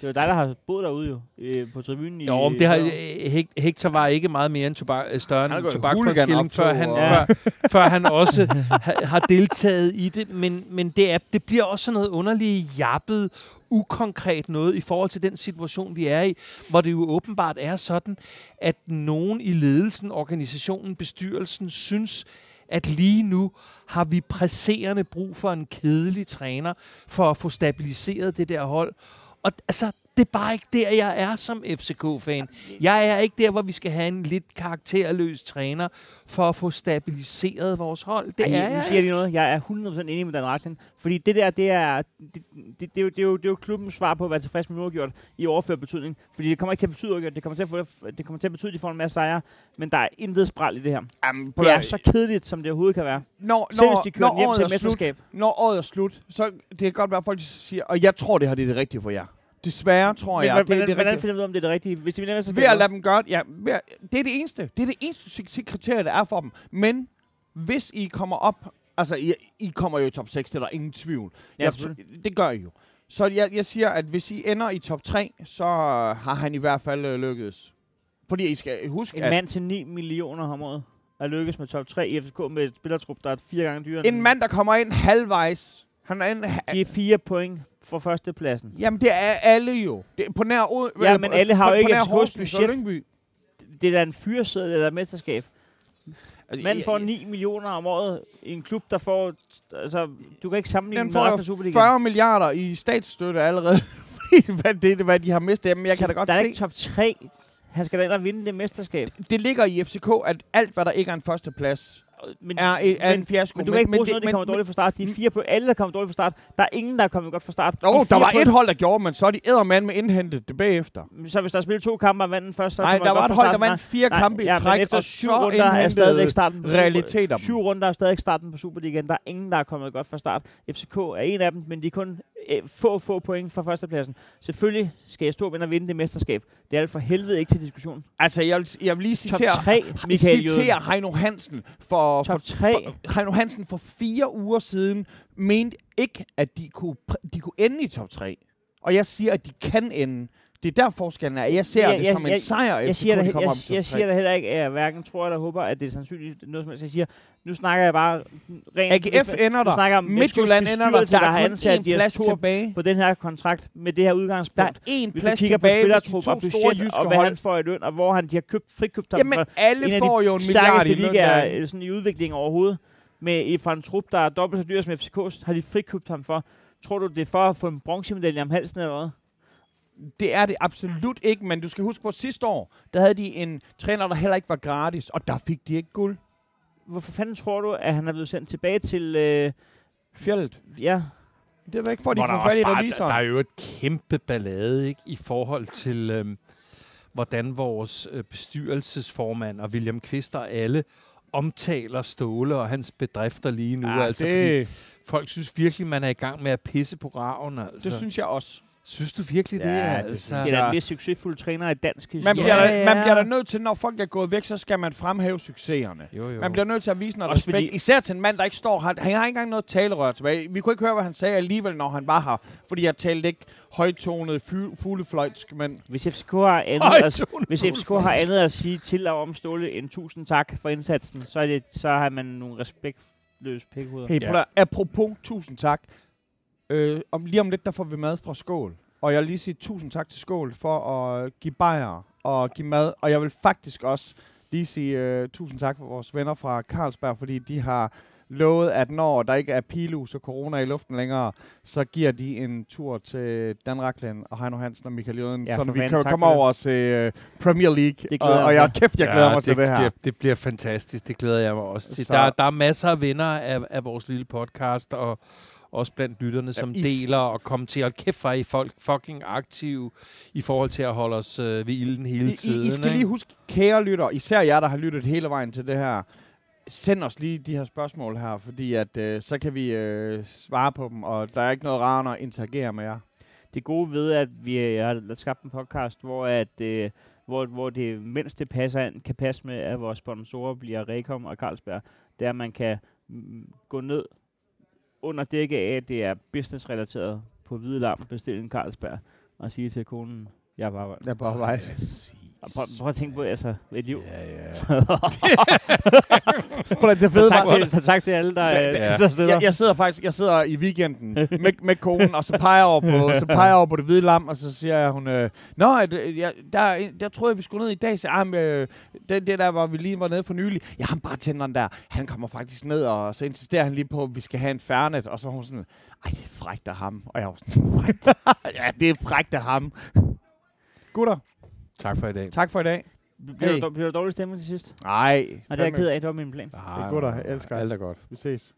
Speaker 3: Det er jo dig, der har boet derude jo, øh, på tribunen.
Speaker 5: Jo,
Speaker 3: i,
Speaker 5: men det har, Hector var ikke meget mere end tobak, øh, større
Speaker 2: har
Speaker 5: end tobakfolkskilling, før han,
Speaker 2: hooligan-optog
Speaker 5: før, før han også ha, har deltaget i det. Men, men det, er, det bliver også sådan noget underligt jappet, ukonkret noget i forhold til den situation, vi er i, hvor det jo åbenbart er sådan, at nogen i ledelsen, organisationen, bestyrelsen synes, at lige nu har vi presserende brug for en kedelig træner for at få stabiliseret det der hold. Og altså, det er bare ikke der, jeg er som FCK-fan. Jeg er ikke der, hvor vi skal have en lidt karakterløs træner for at få stabiliseret vores hold. Det
Speaker 3: Ej,
Speaker 5: er
Speaker 3: nu
Speaker 5: jeg
Speaker 3: siger lige noget. Jeg er 100% enig med Dan Racklin. Fordi det der, det er, det, det, det, er jo, det, er jo, det er jo klubbens svar på at være tilfreds med uafgjort i overført betydning. Fordi det kommer ikke til at betyde uafgjort. Det kommer til at, få, det kommer til at betyde, at de får en masse sejre. Men der er intet spræl i det her.
Speaker 2: Jamen, på
Speaker 3: Det er så kedeligt, som det overhovedet kan være.
Speaker 2: når,
Speaker 3: Selv hvis
Speaker 2: når,
Speaker 3: de kører
Speaker 2: når,
Speaker 3: hjem
Speaker 2: året
Speaker 3: til
Speaker 2: er slut,
Speaker 3: mesterskab.
Speaker 2: når året er slut, så det kan godt være, at folk siger, og jeg tror, det her det er det rigtige for jer. Desværre tror
Speaker 3: Men
Speaker 2: jeg,
Speaker 3: hvordan,
Speaker 2: det er det
Speaker 3: hvordan
Speaker 2: rigtige.
Speaker 3: finder du ud om det er det rigtige? Hvis de vinder
Speaker 2: Ved
Speaker 3: mesterskabet?
Speaker 2: at lade dem gøre det. Ja, ved at, det er det eneste. Det er det eneste sek- kriterie, der er for dem. Men hvis I kommer op, altså I, I kommer jo i top 6, det er der ingen tvivl.
Speaker 3: Ja,
Speaker 2: jeg, det gør I jo. Så jeg, jeg siger, at hvis I ender i top 3, så har han i hvert fald øh, lykkedes. Fordi I skal huske,
Speaker 3: En
Speaker 2: at
Speaker 3: mand til 9 millioner om året er lykkes med top 3 i FCK med et spillertrup, der er fire gange dyrere.
Speaker 2: en mand, der kommer ind halvvejs, han er en,
Speaker 3: De er fire point for førstepladsen.
Speaker 2: Jamen, det er alle jo. Det er på nær ud,
Speaker 3: Ja,
Speaker 2: øh,
Speaker 3: men
Speaker 2: på-
Speaker 3: alle har
Speaker 2: på,
Speaker 3: jo ikke
Speaker 2: på nær
Speaker 3: FCK's
Speaker 2: Horsens og
Speaker 3: budget.
Speaker 2: Lyngby.
Speaker 3: Det er da en fyrsæde eller et mesterskab.
Speaker 2: Altså, jeg-
Speaker 3: får 9 millioner om året i en klub, der får... Altså, du kan ikke sammenligne
Speaker 2: Den
Speaker 3: med
Speaker 2: får
Speaker 3: resten af Superligaen.
Speaker 2: 40 milliarder i statsstøtte allerede. hvad, det, hvad de har mistet. Jamen, jeg kan da godt
Speaker 3: der er
Speaker 2: se.
Speaker 3: ikke top 3. Han skal da ind og vinde det mesterskab.
Speaker 2: Det ligger i FCK, at alt, hvad der ikke er en førsteplads,
Speaker 3: Men,
Speaker 2: er, er en
Speaker 3: men,
Speaker 2: fiasko.
Speaker 3: men du kan ikke bruge sådan noget, de kommer dårligt fra start. De er fire på alle, der kommer dårligt fra start. Der er ingen, der er kommet godt fra start. De
Speaker 2: Jo, der var et hold, der gjorde, men så er de ædermand med indhentet det bagefter.
Speaker 3: Så hvis der er spillet to kampe og vandt den første, så
Speaker 2: Nej, der var et hold, der vandt fire
Speaker 3: Nej,
Speaker 2: kampe i
Speaker 3: ja,
Speaker 2: træk,
Speaker 3: efter
Speaker 2: og
Speaker 3: syv
Speaker 2: så
Speaker 3: runder er stadigvæk
Speaker 2: indhentede
Speaker 3: starten på
Speaker 2: realiteter.
Speaker 3: Syv runder er stadig starten på Superligaen. Der er ingen, der er kommet godt fra start. FCK er en af dem, men de er kun få, få point fra førstepladsen. Selvfølgelig skal jeg stå og vinde det mesterskab. Det er alt for helvede ikke til diskussion.
Speaker 2: Altså, jeg vil, jeg vil lige
Speaker 3: Top
Speaker 2: citere,
Speaker 3: 3, Michael Jøden.
Speaker 2: citere Heino Hansen for, for,
Speaker 3: Top 3.
Speaker 2: for, Heino Hansen for fire uger siden mente ikke, at de kunne, de kunne ende i top 3. Og jeg siger, at de kan ende. Det er der forskellen er. Jeg ser
Speaker 3: Ja,
Speaker 2: det
Speaker 3: jeg-
Speaker 2: som en
Speaker 3: jeg-
Speaker 2: sejr, at
Speaker 3: jeg siger,
Speaker 2: de
Speaker 3: det,
Speaker 2: kommer
Speaker 3: jeg, jeg siger det heller ikke, at jeg hverken tror eller håber, at det er sandsynligt noget som helst. Jeg siger, nu snakker jeg bare rent...
Speaker 2: AGF ender der.
Speaker 3: snakker jeg om
Speaker 2: Midtjylland ender der. Der
Speaker 3: der
Speaker 2: er kun én plads tilbage.
Speaker 3: på den her kontrakt med det her
Speaker 2: Der
Speaker 3: udgangspunkt.
Speaker 2: er én plads
Speaker 3: du kigger på
Speaker 2: tilbage, hvis de to store jyske
Speaker 3: og hvad han får i løn, og hvor han de har købt, frikøbt ham
Speaker 2: Jamen, alle
Speaker 3: en
Speaker 2: får
Speaker 3: de
Speaker 2: jo en milliard i løn. der.
Speaker 3: øh, sådan i udvikling overhovedet. Med i- fra en trup, der er dobbelt så dyr som FCK's, har de frikøbt ham for. Tror du, det er for at få en bronzemedalje om halsen eller hvad?
Speaker 2: Det er det absolut ikke, men du skal huske på, at sidste år, der havde de en træner, der heller ikke var gratis, og der fik de ikke guld.
Speaker 3: Hvorfor fanden tror du, at han er blevet sendt tilbage til... Øh,
Speaker 2: Fjellet.
Speaker 3: ja,
Speaker 2: Det var ikke for, at de
Speaker 5: også
Speaker 2: fat i
Speaker 5: der,
Speaker 2: revisoren.
Speaker 5: der er jo et kæmpe ballade ikke, i forhold til, øhm, hvordan vores øh, bestyrelsesformand og William Kvist og alle omtaler Ståle og hans bedrifter lige nu.
Speaker 2: Ja,
Speaker 5: altså, fordi
Speaker 2: det,
Speaker 5: folk synes virkelig, man er i gang med at pisse på graven. Altså.
Speaker 2: det synes jeg også.
Speaker 5: Synes du virkelig det?
Speaker 2: Ja, det
Speaker 5: altså?
Speaker 3: det er da
Speaker 2: Ja.
Speaker 3: den mest succesfulde træner i dansk
Speaker 2: Man
Speaker 3: historie.
Speaker 2: bliver,
Speaker 5: Ja,
Speaker 2: der, man
Speaker 5: ja.
Speaker 2: bliver der nødt til, når folk er gået væk, så skal man fremhæve succeserne.
Speaker 5: Jo, jo.
Speaker 2: Man bliver nødt til at vise noget
Speaker 3: Også
Speaker 2: respekt.
Speaker 3: fordi-.
Speaker 2: Især til en mand, der ikke står her. Han har ikke engang noget talerør tilbage. Vi kunne ikke høre, hvad han sagde alligevel, når han var her. Fordi jeg talte ikke højtonet fu- fuglefløjtsk, men...
Speaker 3: Hvis FCK har andet, at, hvis. FCK har andet at sige til og om Ståle end tusind tak for indsatsen, så, er det, så har man nogle respektløse pikhoveder.
Speaker 2: Hey,
Speaker 5: Ja.
Speaker 2: ja. apropos, tusind tak. Øh, om, lige om lidt, der får vi mad fra Skål. Og jeg vil lige sige tusind tak til Skål for at give bajer og give mad. Og jeg vil faktisk også lige sige øh, tusind tak for vores venner fra Carlsberg, fordi de har lovet, at når der ikke er pilus og corona i luften længere, så giver de en tur til Dan Raklen og Heino Hansen og Michael Jøden,
Speaker 3: Ja,
Speaker 2: ja, så vi kan komme over og se øh, Premier League.
Speaker 3: Det
Speaker 2: og, og
Speaker 3: jeg
Speaker 2: kæft, jeg glæder mig til det her.
Speaker 5: Det, det bliver fantastisk. Det glæder jeg mig også til.
Speaker 2: Så-
Speaker 5: Der, der er masser af venner af, af vores lille podcast, og også blandt lytterne, som
Speaker 2: I-
Speaker 5: deler og kommenterer. Kæft, hvor er I folk fucking aktive i forhold til at holde os øh, ved ilden hele
Speaker 2: I,
Speaker 5: tiden.
Speaker 2: I, I skal
Speaker 5: ikke?
Speaker 2: lige huske, kære lytter, især jer, der har lyttet hele vejen til det her, send os lige de her spørgsmål her, fordi at, øh, så kan vi øh, svare på dem, og der er ikke noget rarere at interagere med jer.
Speaker 3: Det gode ved, at vi øh, har skabt en podcast, hvor, at, øh, hvor, hvor det, det passer ind, kan passe med, at vores sponsorer bliver Rekom og Carlsberg, det er, at man kan mm, gå ned under dække af, at det er businessrelateret på Hvide Lam, bestille en Carlsberg, og sige til konen, jeg er på arbejde.
Speaker 2: Jeg er på vej.
Speaker 3: Prøv, prøv at tænke på, altså, et liv.
Speaker 5: Ja, ja.
Speaker 2: det
Speaker 3: Så tak, til, så tak til alle, der
Speaker 2: Ja.
Speaker 5: Ja.
Speaker 3: sidder steder.
Speaker 2: jeg, jeg sidder faktisk jeg sidder i weekenden med, med konen, og så peger jeg over på, så peger jeg over på det hvide lam, og så siger jeg, hun, øh, Nå, at, øh, jeg, der, der troede jeg, vi skulle ned i dag, så ah, øh, det, det der, hvor vi lige var nede for nylig, ja, ham bartenderen der, han kommer faktisk ned, og så insisterer han lige på, at vi skal have en fernet, og så er hun sådan, ej, det er frækt af ham, og jeg var sådan, frækt. ja, det er frækt af ham. Gutter,
Speaker 5: Tak for i dag.
Speaker 2: tak for i dag.
Speaker 3: Bliver,
Speaker 2: Hey.
Speaker 3: der, bliver der dårlig stemning til sidst?
Speaker 2: Nej,
Speaker 3: Nej, det er jeg ked af. Det var min plan.
Speaker 2: Det er gutter, jeg elsker
Speaker 5: Alt er godt.
Speaker 2: Vi ses.